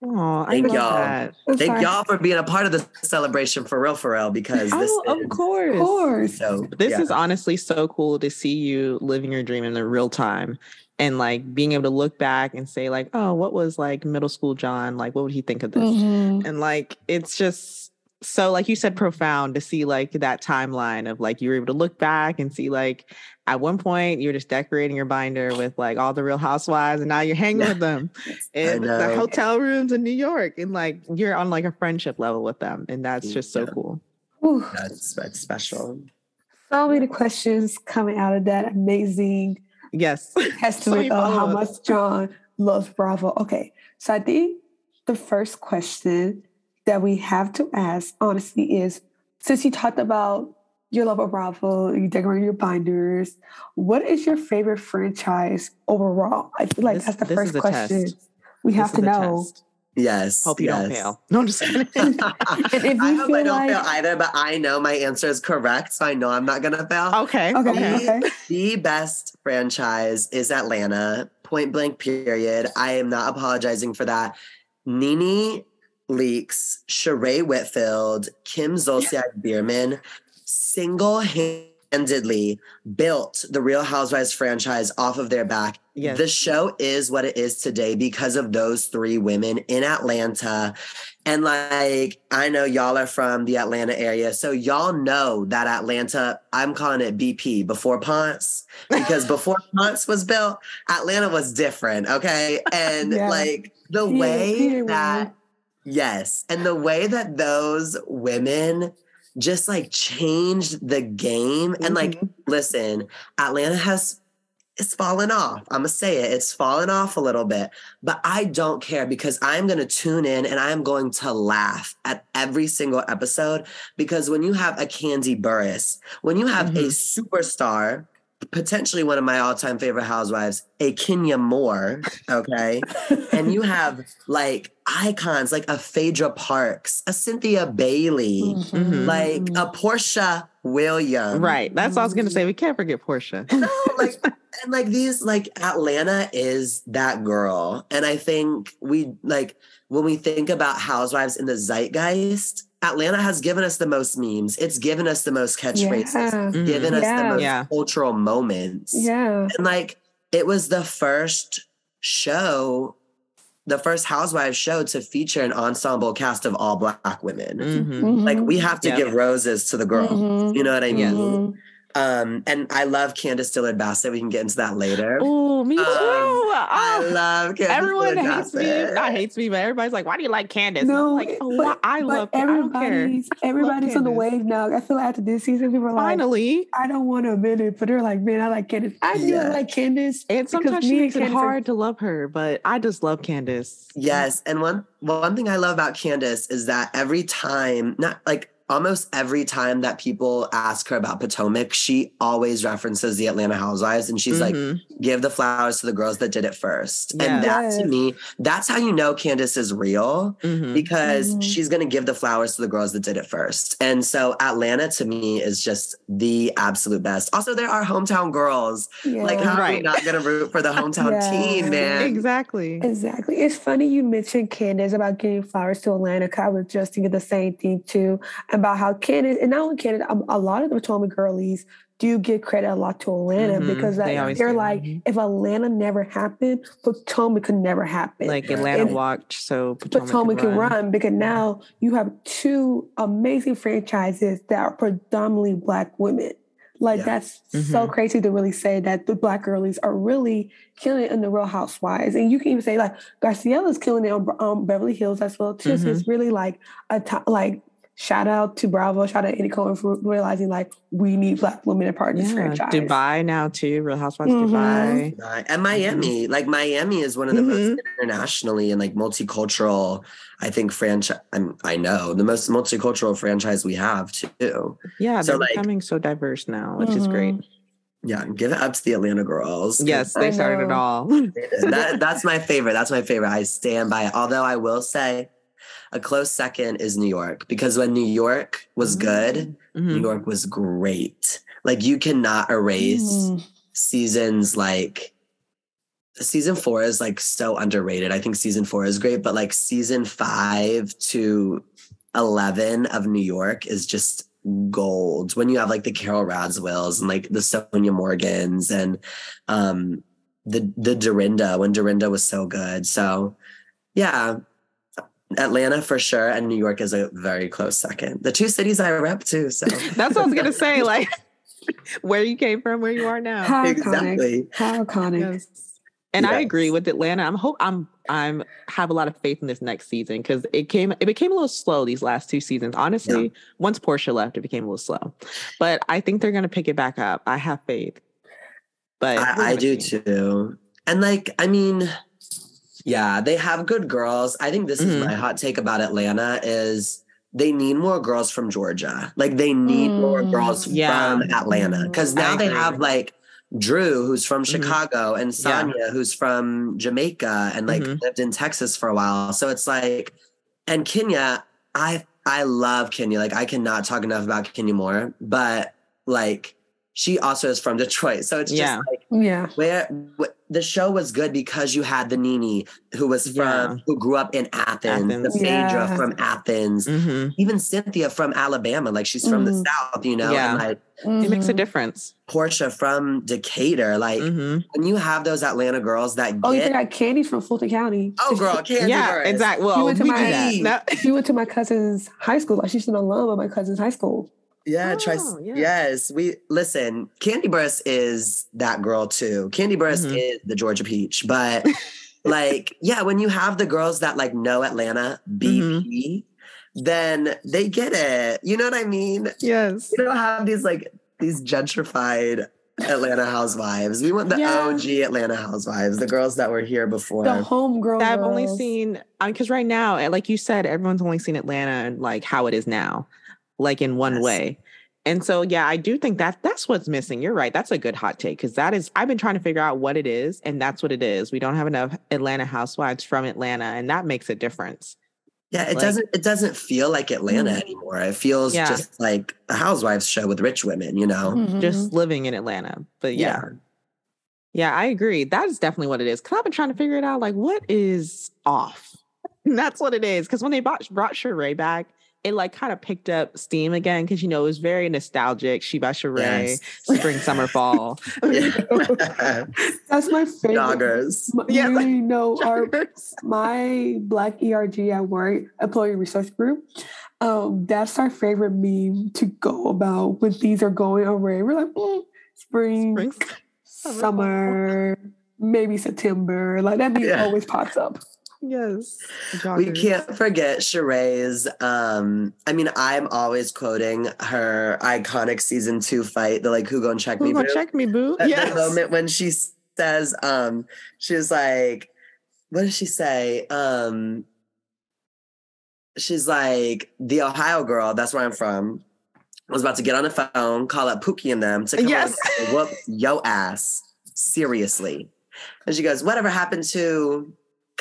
Aw, I Thank love y'all. that. Thank sorry. y'all for being a part of the celebration for real, for real, because this Oh, is of course. Of course. so This yeah. is honestly so cool to see you living your dream in the real time and like being able to look back and say like, oh, what was like middle school John? Like, what would he think of this? Mhm. And like, it's just so like you said, profound to see like that timeline of like you were able to look back and see like at one point you were just decorating your binder with like all the real housewives and now you're hanging with them in the hotel rooms in New York and like you're on like a friendship level with them. And that's just so Yeah. cool. Whew. that's that's special. So many questions coming out of that amazing Yes. testament many of how much John loves Bravo. Okay, so I think the first question that we have to ask, honestly, is since you talked about your love of Bravo, you decorate your binders, what is your favorite franchise overall? I feel like This- that's the first question test. we have This to know. test. Yes. Hope you don't fail. No, I'm just kidding. if you I hope I don't fail either, but I know my answer is correct, so I know I'm not gonna fail. okay. Okay, Okay. okay. The best franchise is Atlanta, point blank, period. I am not apologizing for that. Nene Leakes, Sheree Whitfield, Kim Zolciak Biermann single handedly built the Real Housewives franchise off of their back. Yes. The show is what it is today because of those three women in Atlanta. And like, I know y'all are from the Atlanta area. So y'all know that Atlanta, I'm calling it BP before Ponce, because before Ponce was built, Atlanta was different. Okay. And Yeah. like the Peter- way that, yes. And the way that those women just like changed the game. And like, Mhm. listen, Atlanta has it's fallen off. I'm gonna say it. It's fallen off a little bit, but I don't care because I'm gonna tune in and I'm going to laugh at every single episode. Because when you have a Kandi Burruss, when you have a superstar, potentially one of my all-time favorite housewives, a Kenya Moore, okay, and you have like icons like a Phaedra Parks, a Cynthia Bailey, Mhm. like a Porsha Williams, Right. That's what I was gonna say. We can't forget Porsha. no, like and like these like Atlanta is that girl. And I think we like when we think about housewives in the zeitgeist, Atlanta has given us the most memes. It's given us the most catchphrases, Yeah. Mhm. given us the most Yeah. cultural moments. Yeah. And like it was the first show the first Housewives show to feature an ensemble cast of all black women. Mhm. Like Mhm. we have to Yeah. give roses to the girls. Mhm. You know what I mean? Yeah. Um, and I love Candiace Dillard Bassett. We can get into that later. Oh, me too. Um, I Ah, love Candiace Everyone Dillard hates me. I Not hates me, but everybody's like, "Why do you like Candiace?" And I'm No, like, oh, but, I but love. I everybody's everybody's on the wave now. I feel like after this season, people are like, Finally, I don't want to admit it, but they're like, man, I like Candiace. I do Yeah. like Candiace. and because sometimes me she makes it Candiace are- hard to love her, but I just love Candiace. Yes, and one one thing I love about Candiace is that every time, not like almost every time that people ask her about Potomac, she always references the Atlanta Housewives, and she's like, Mhm. "Give the flowers to the girls that did it first. Yeah. And that to me, that's how you know Candiace is real Mhm. because Mhm. she's going to give the flowers to the girls that did it first. And so Atlanta to me is just the absolute best. Also, there are hometown girls. Yeah. Like, how are we not going to root for the hometown Yeah. team, man? exactly. Exactly. It's funny you mentioned Candiace about giving flowers to Atlanta. 'cause I was just thinking the same thing too about how Candiace, and not only um, a lot of the Potomac girlies do give credit a lot to Atlanta Mhm. because they like, they're like, Mhm. if Atlanta never happened, Potomac could never happen. Like Atlanta And- walked, so Potomac, Potomac can run. because now you have two amazing franchises that are predominantly black women. Like Yeah. that's so Mhm. crazy to really say that the black girlies are really killing it in the Real Housewives, and you can even say like Garcelle's killing it on um, Beverly Hills as well too. So Mhm. it's really like a t- like shout out to Bravo, shout out Andy Cohen for realizing like we need black women in part of this Yeah, franchise. Dubai now too. Real Housewives Mhm. Dubai. Right. And Miami, like Miami is one of the most internationally and like multicultural, I think, franchise. I know the most multicultural franchise we have too. Yeah, So, they're like- becoming so diverse now, which is great. Mhm. Yeah, give it up to the Atlanta girls. Yes, they started it all. that, that's my favorite. That's my favorite. I stand by it. Although I will say, a close second is New York because when New York was good, New Mhm. York was great. Like you cannot erase Mhm. seasons like season four is like so underrated. I think season four is great, but like season five to 11 of New York is just gold when you have like the Carol Radziwills and like the Sonja Morgans and um the the Dorinda when Dorinda was so good. So yeah, Atlanta for sure, and New York is a very close second. The two cities I rep too. So That's what I was gonna say. Like where you came from, where you are now. How iconic. exactly. How iconic. Yes. And I agree with Atlanta. I'm hope I'm I'm have a lot of faith in this next season because it came it became a little slow these last two seasons. Honestly, once Porsha left, it became a little slow. But I think they're gonna pick it back up. I have faith. But I, I do too. And like, I mean, yeah, they have good girls. I think this Mhm. is my hot take about Atlanta is they need more girls from Georgia. Like they need more Mm. girls Yeah. from Atlanta. Cause now they have like Drew, who's from Mhm. Chicago, and Yeah. Who's from Jamaica and like Mhm. lived in Texas for a while. So it's like, and Kenya, I I love Kenya. Like I cannot talk enough about Kenya Moore, but like she also is from Detroit. So it's just Yeah. like Yeah. where wh- the show was good because you had the NeNe who was from Yeah. who grew up in Athens, Athens. the Phaedra Yeah. from Athens, Mhm. even Cynthia from Alabama, like she's from the Mhm. South, you know, Yeah. and like It makes a Mhm. difference. Porsha from Decatur. Like Mhm. when you have those Atlanta girls that Oh, you get forgot Kandi's from Fulton County. oh girl, Kandi Yeah, Burruss. exactly. Well, went to we my- do that. No. She went to my cousin's high school. Like she's an alum of my cousin's high school. Yeah, try, Oh, yeah. yes. We listen. Kandi Burruss is that girl too. Kandi Burruss Mhm. is the Georgia Peach, but like, yeah, when you have the girls that like know Atlanta BP, then they get it. You know what I mean? Yes. We don't have these like these gentrified Atlanta housewives. We want the Yeah. OG Atlanta housewives, the girls that were here before. The homegirl. I've only girls. seen because right now, eh, like you said, everyone's only seen Atlanta and like how it is now, like in one Yes. way. And so, yeah, I do think that that's what's missing. You're right. That's a good hot take because that is. I've been trying to figure out what it is, and that's what it is. We don't have enough Atlanta housewives from Atlanta, and that makes a difference. yeah, it like- doesn't it doesn't feel like Atlanta Mhm. anymore. It feels Yeah. just like a housewives show with rich women, you know? Mhm. Just living in Atlanta, but yeah, Yeah. yeah, I agree. That is definitely what it is. Because I've been trying to figure it out. Like, what is off? And that's what it is. Because when they brought brought Sheree back, it like kind of picked up steam again because you know it was very nostalgic. She by Sheree, Yes. spring, summer, fall. That's my favorite. Joggers. My, Yeah, you know, our my Black ERG at work, employee resource group. Um, that's our favorite meme to go about when things are going away. We're like, mm, spring, Spring, summer, maybe September. Like that meme Yeah. always pops up. Yes. We can't forget Sheree's. Um, I mean, I'm always quoting her iconic season two fight, the like who gonna check Who me, gonna boo? check me, boo? At Yes. the moment when she says, um, she was like, what does she say? Um, she's like, the Ohio girl, that's where I'm from, was about to get on the phone, call up Pookie and them to come Yes. and whoop yo ass. Seriously. And she goes, whatever happened to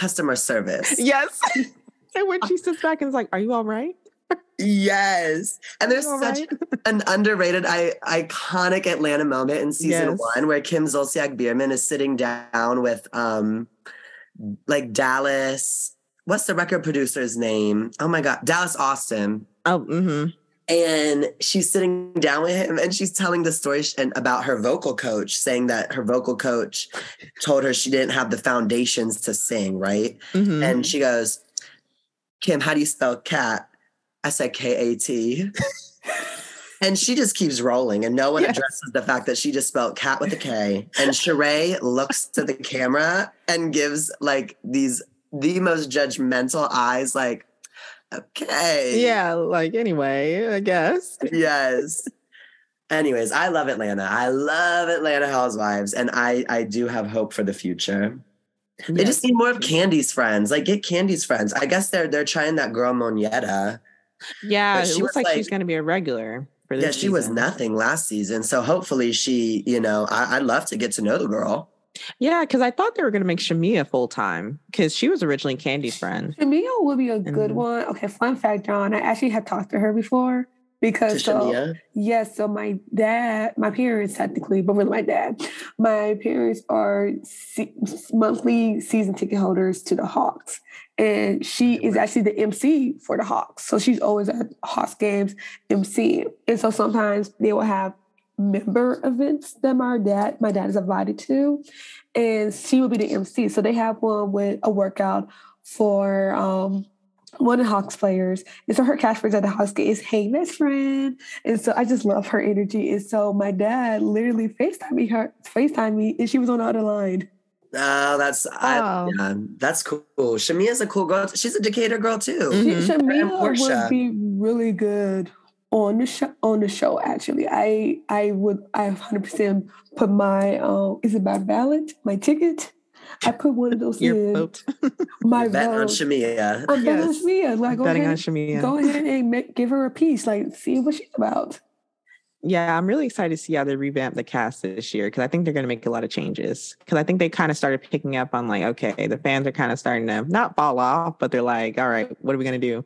customer service? Yes. and when she sits back and is like, "Are you all right? Yes. And there's such right?" an underrated, I, iconic Atlanta moment in season Yes. one where Kim Zolciak Biermann is sitting down with um like Dallas. What's the record producer's name? Oh my God, Dallas Austin. Oh, mm-hmm. And she's sitting down with him and she's telling the story and about her vocal coach, saying that her vocal coach told her she didn't have the foundations to sing, right? Mm-hmm. And she goes, Kim, how do you spell cat? I said K A T. and she just keeps rolling, and no one Yes. addresses the fact that she just spelled cat with a K. And Sheree looks to the camera and gives like these the most judgmental eyes, like, okay. yeah, like anyway, I guess. Yes. Anyways, I love Atlanta. I love Atlanta Housewives, and I I do have hope for the future. They just need more of Kandi's friends. Like get Kandi's friends. I guess they're they're trying that girl Monyetta. yeah. but It she looks was like, she's going to be a regular for this. Yeah, she was nothing last season. So hopefully she, you know, I, I'd love to get to know the girl. Yeah, because I thought they were going to make Shamea full time because she was originally Kandi's friend. Shamea would be a good Mhm. one. Okay, fun fact, John. I actually had talked to her before because so, Shamea. Yes, so my dad, my parents technically, but really my dad, my parents are se- monthly season ticket holders to the Hawks. And she is actually the MC for the Hawks. So she's always at Hawks games MC. And so sometimes they will have member events that my dad, my dad is invited to. And she will be the MC. So they have one with a workout for um one of the Hawks players. And so her catchphrase at the Hawks game is "Hey, best friend." And so I just love her energy. And so my dad literally FaceTime me her FaceTime me, and she was on the other line. Oh, that's I, Oh. yeah, that's cool. Shamea's a cool girl. She's a Decatur girl too. Mhm. She, Shamea would be really good on the show. On the show, actually, I I would I 100 percent put my um is it my ballot my ticket. I put one of those Your in vote. my Bet on. Shamea. I'm betting on Shamea. Like go Betting on Shamea. go ahead and make, give her a piece. Like see what she's about. Yeah, I'm really excited to see how they revamp the cast this year because I think they're going to make a lot of changes. Because I think they kind of started picking up on like, okay, the fans are kind of starting to not fall off, but they're like, all right, what are we going to do?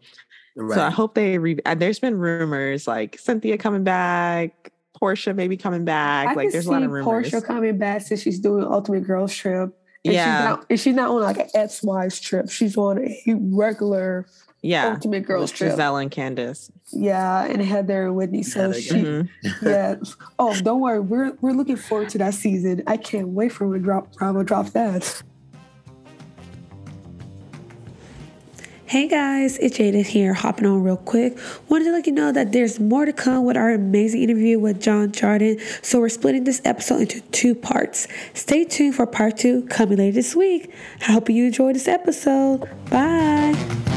Right. So I hope they. Re- uh, there's been rumors like Cynthia coming back, Porsha maybe coming back. I like there's see a lot of rumors. Porsha coming back since she's doing Ultimate Girls Trip. And Yeah. She's not, and she's not on like an ex wives trip. She's on a regular yeah, Ultimate Girls with trip. Gizelle and Candiace. Yeah, and Heather and Whitney. So Heather, she, Mhm. yeah. Oh, don't worry. We're we're looking forward to that season. I can't wait for when drop Bravo drop that. Hey guys, it's Jayda here, hopping on real quick. Wanted to let you know that there's more to come with our amazing interview with John Jardin. So we're splitting this episode into two parts. Stay tuned for part two coming later this week. I hope you enjoyed this episode. Bye.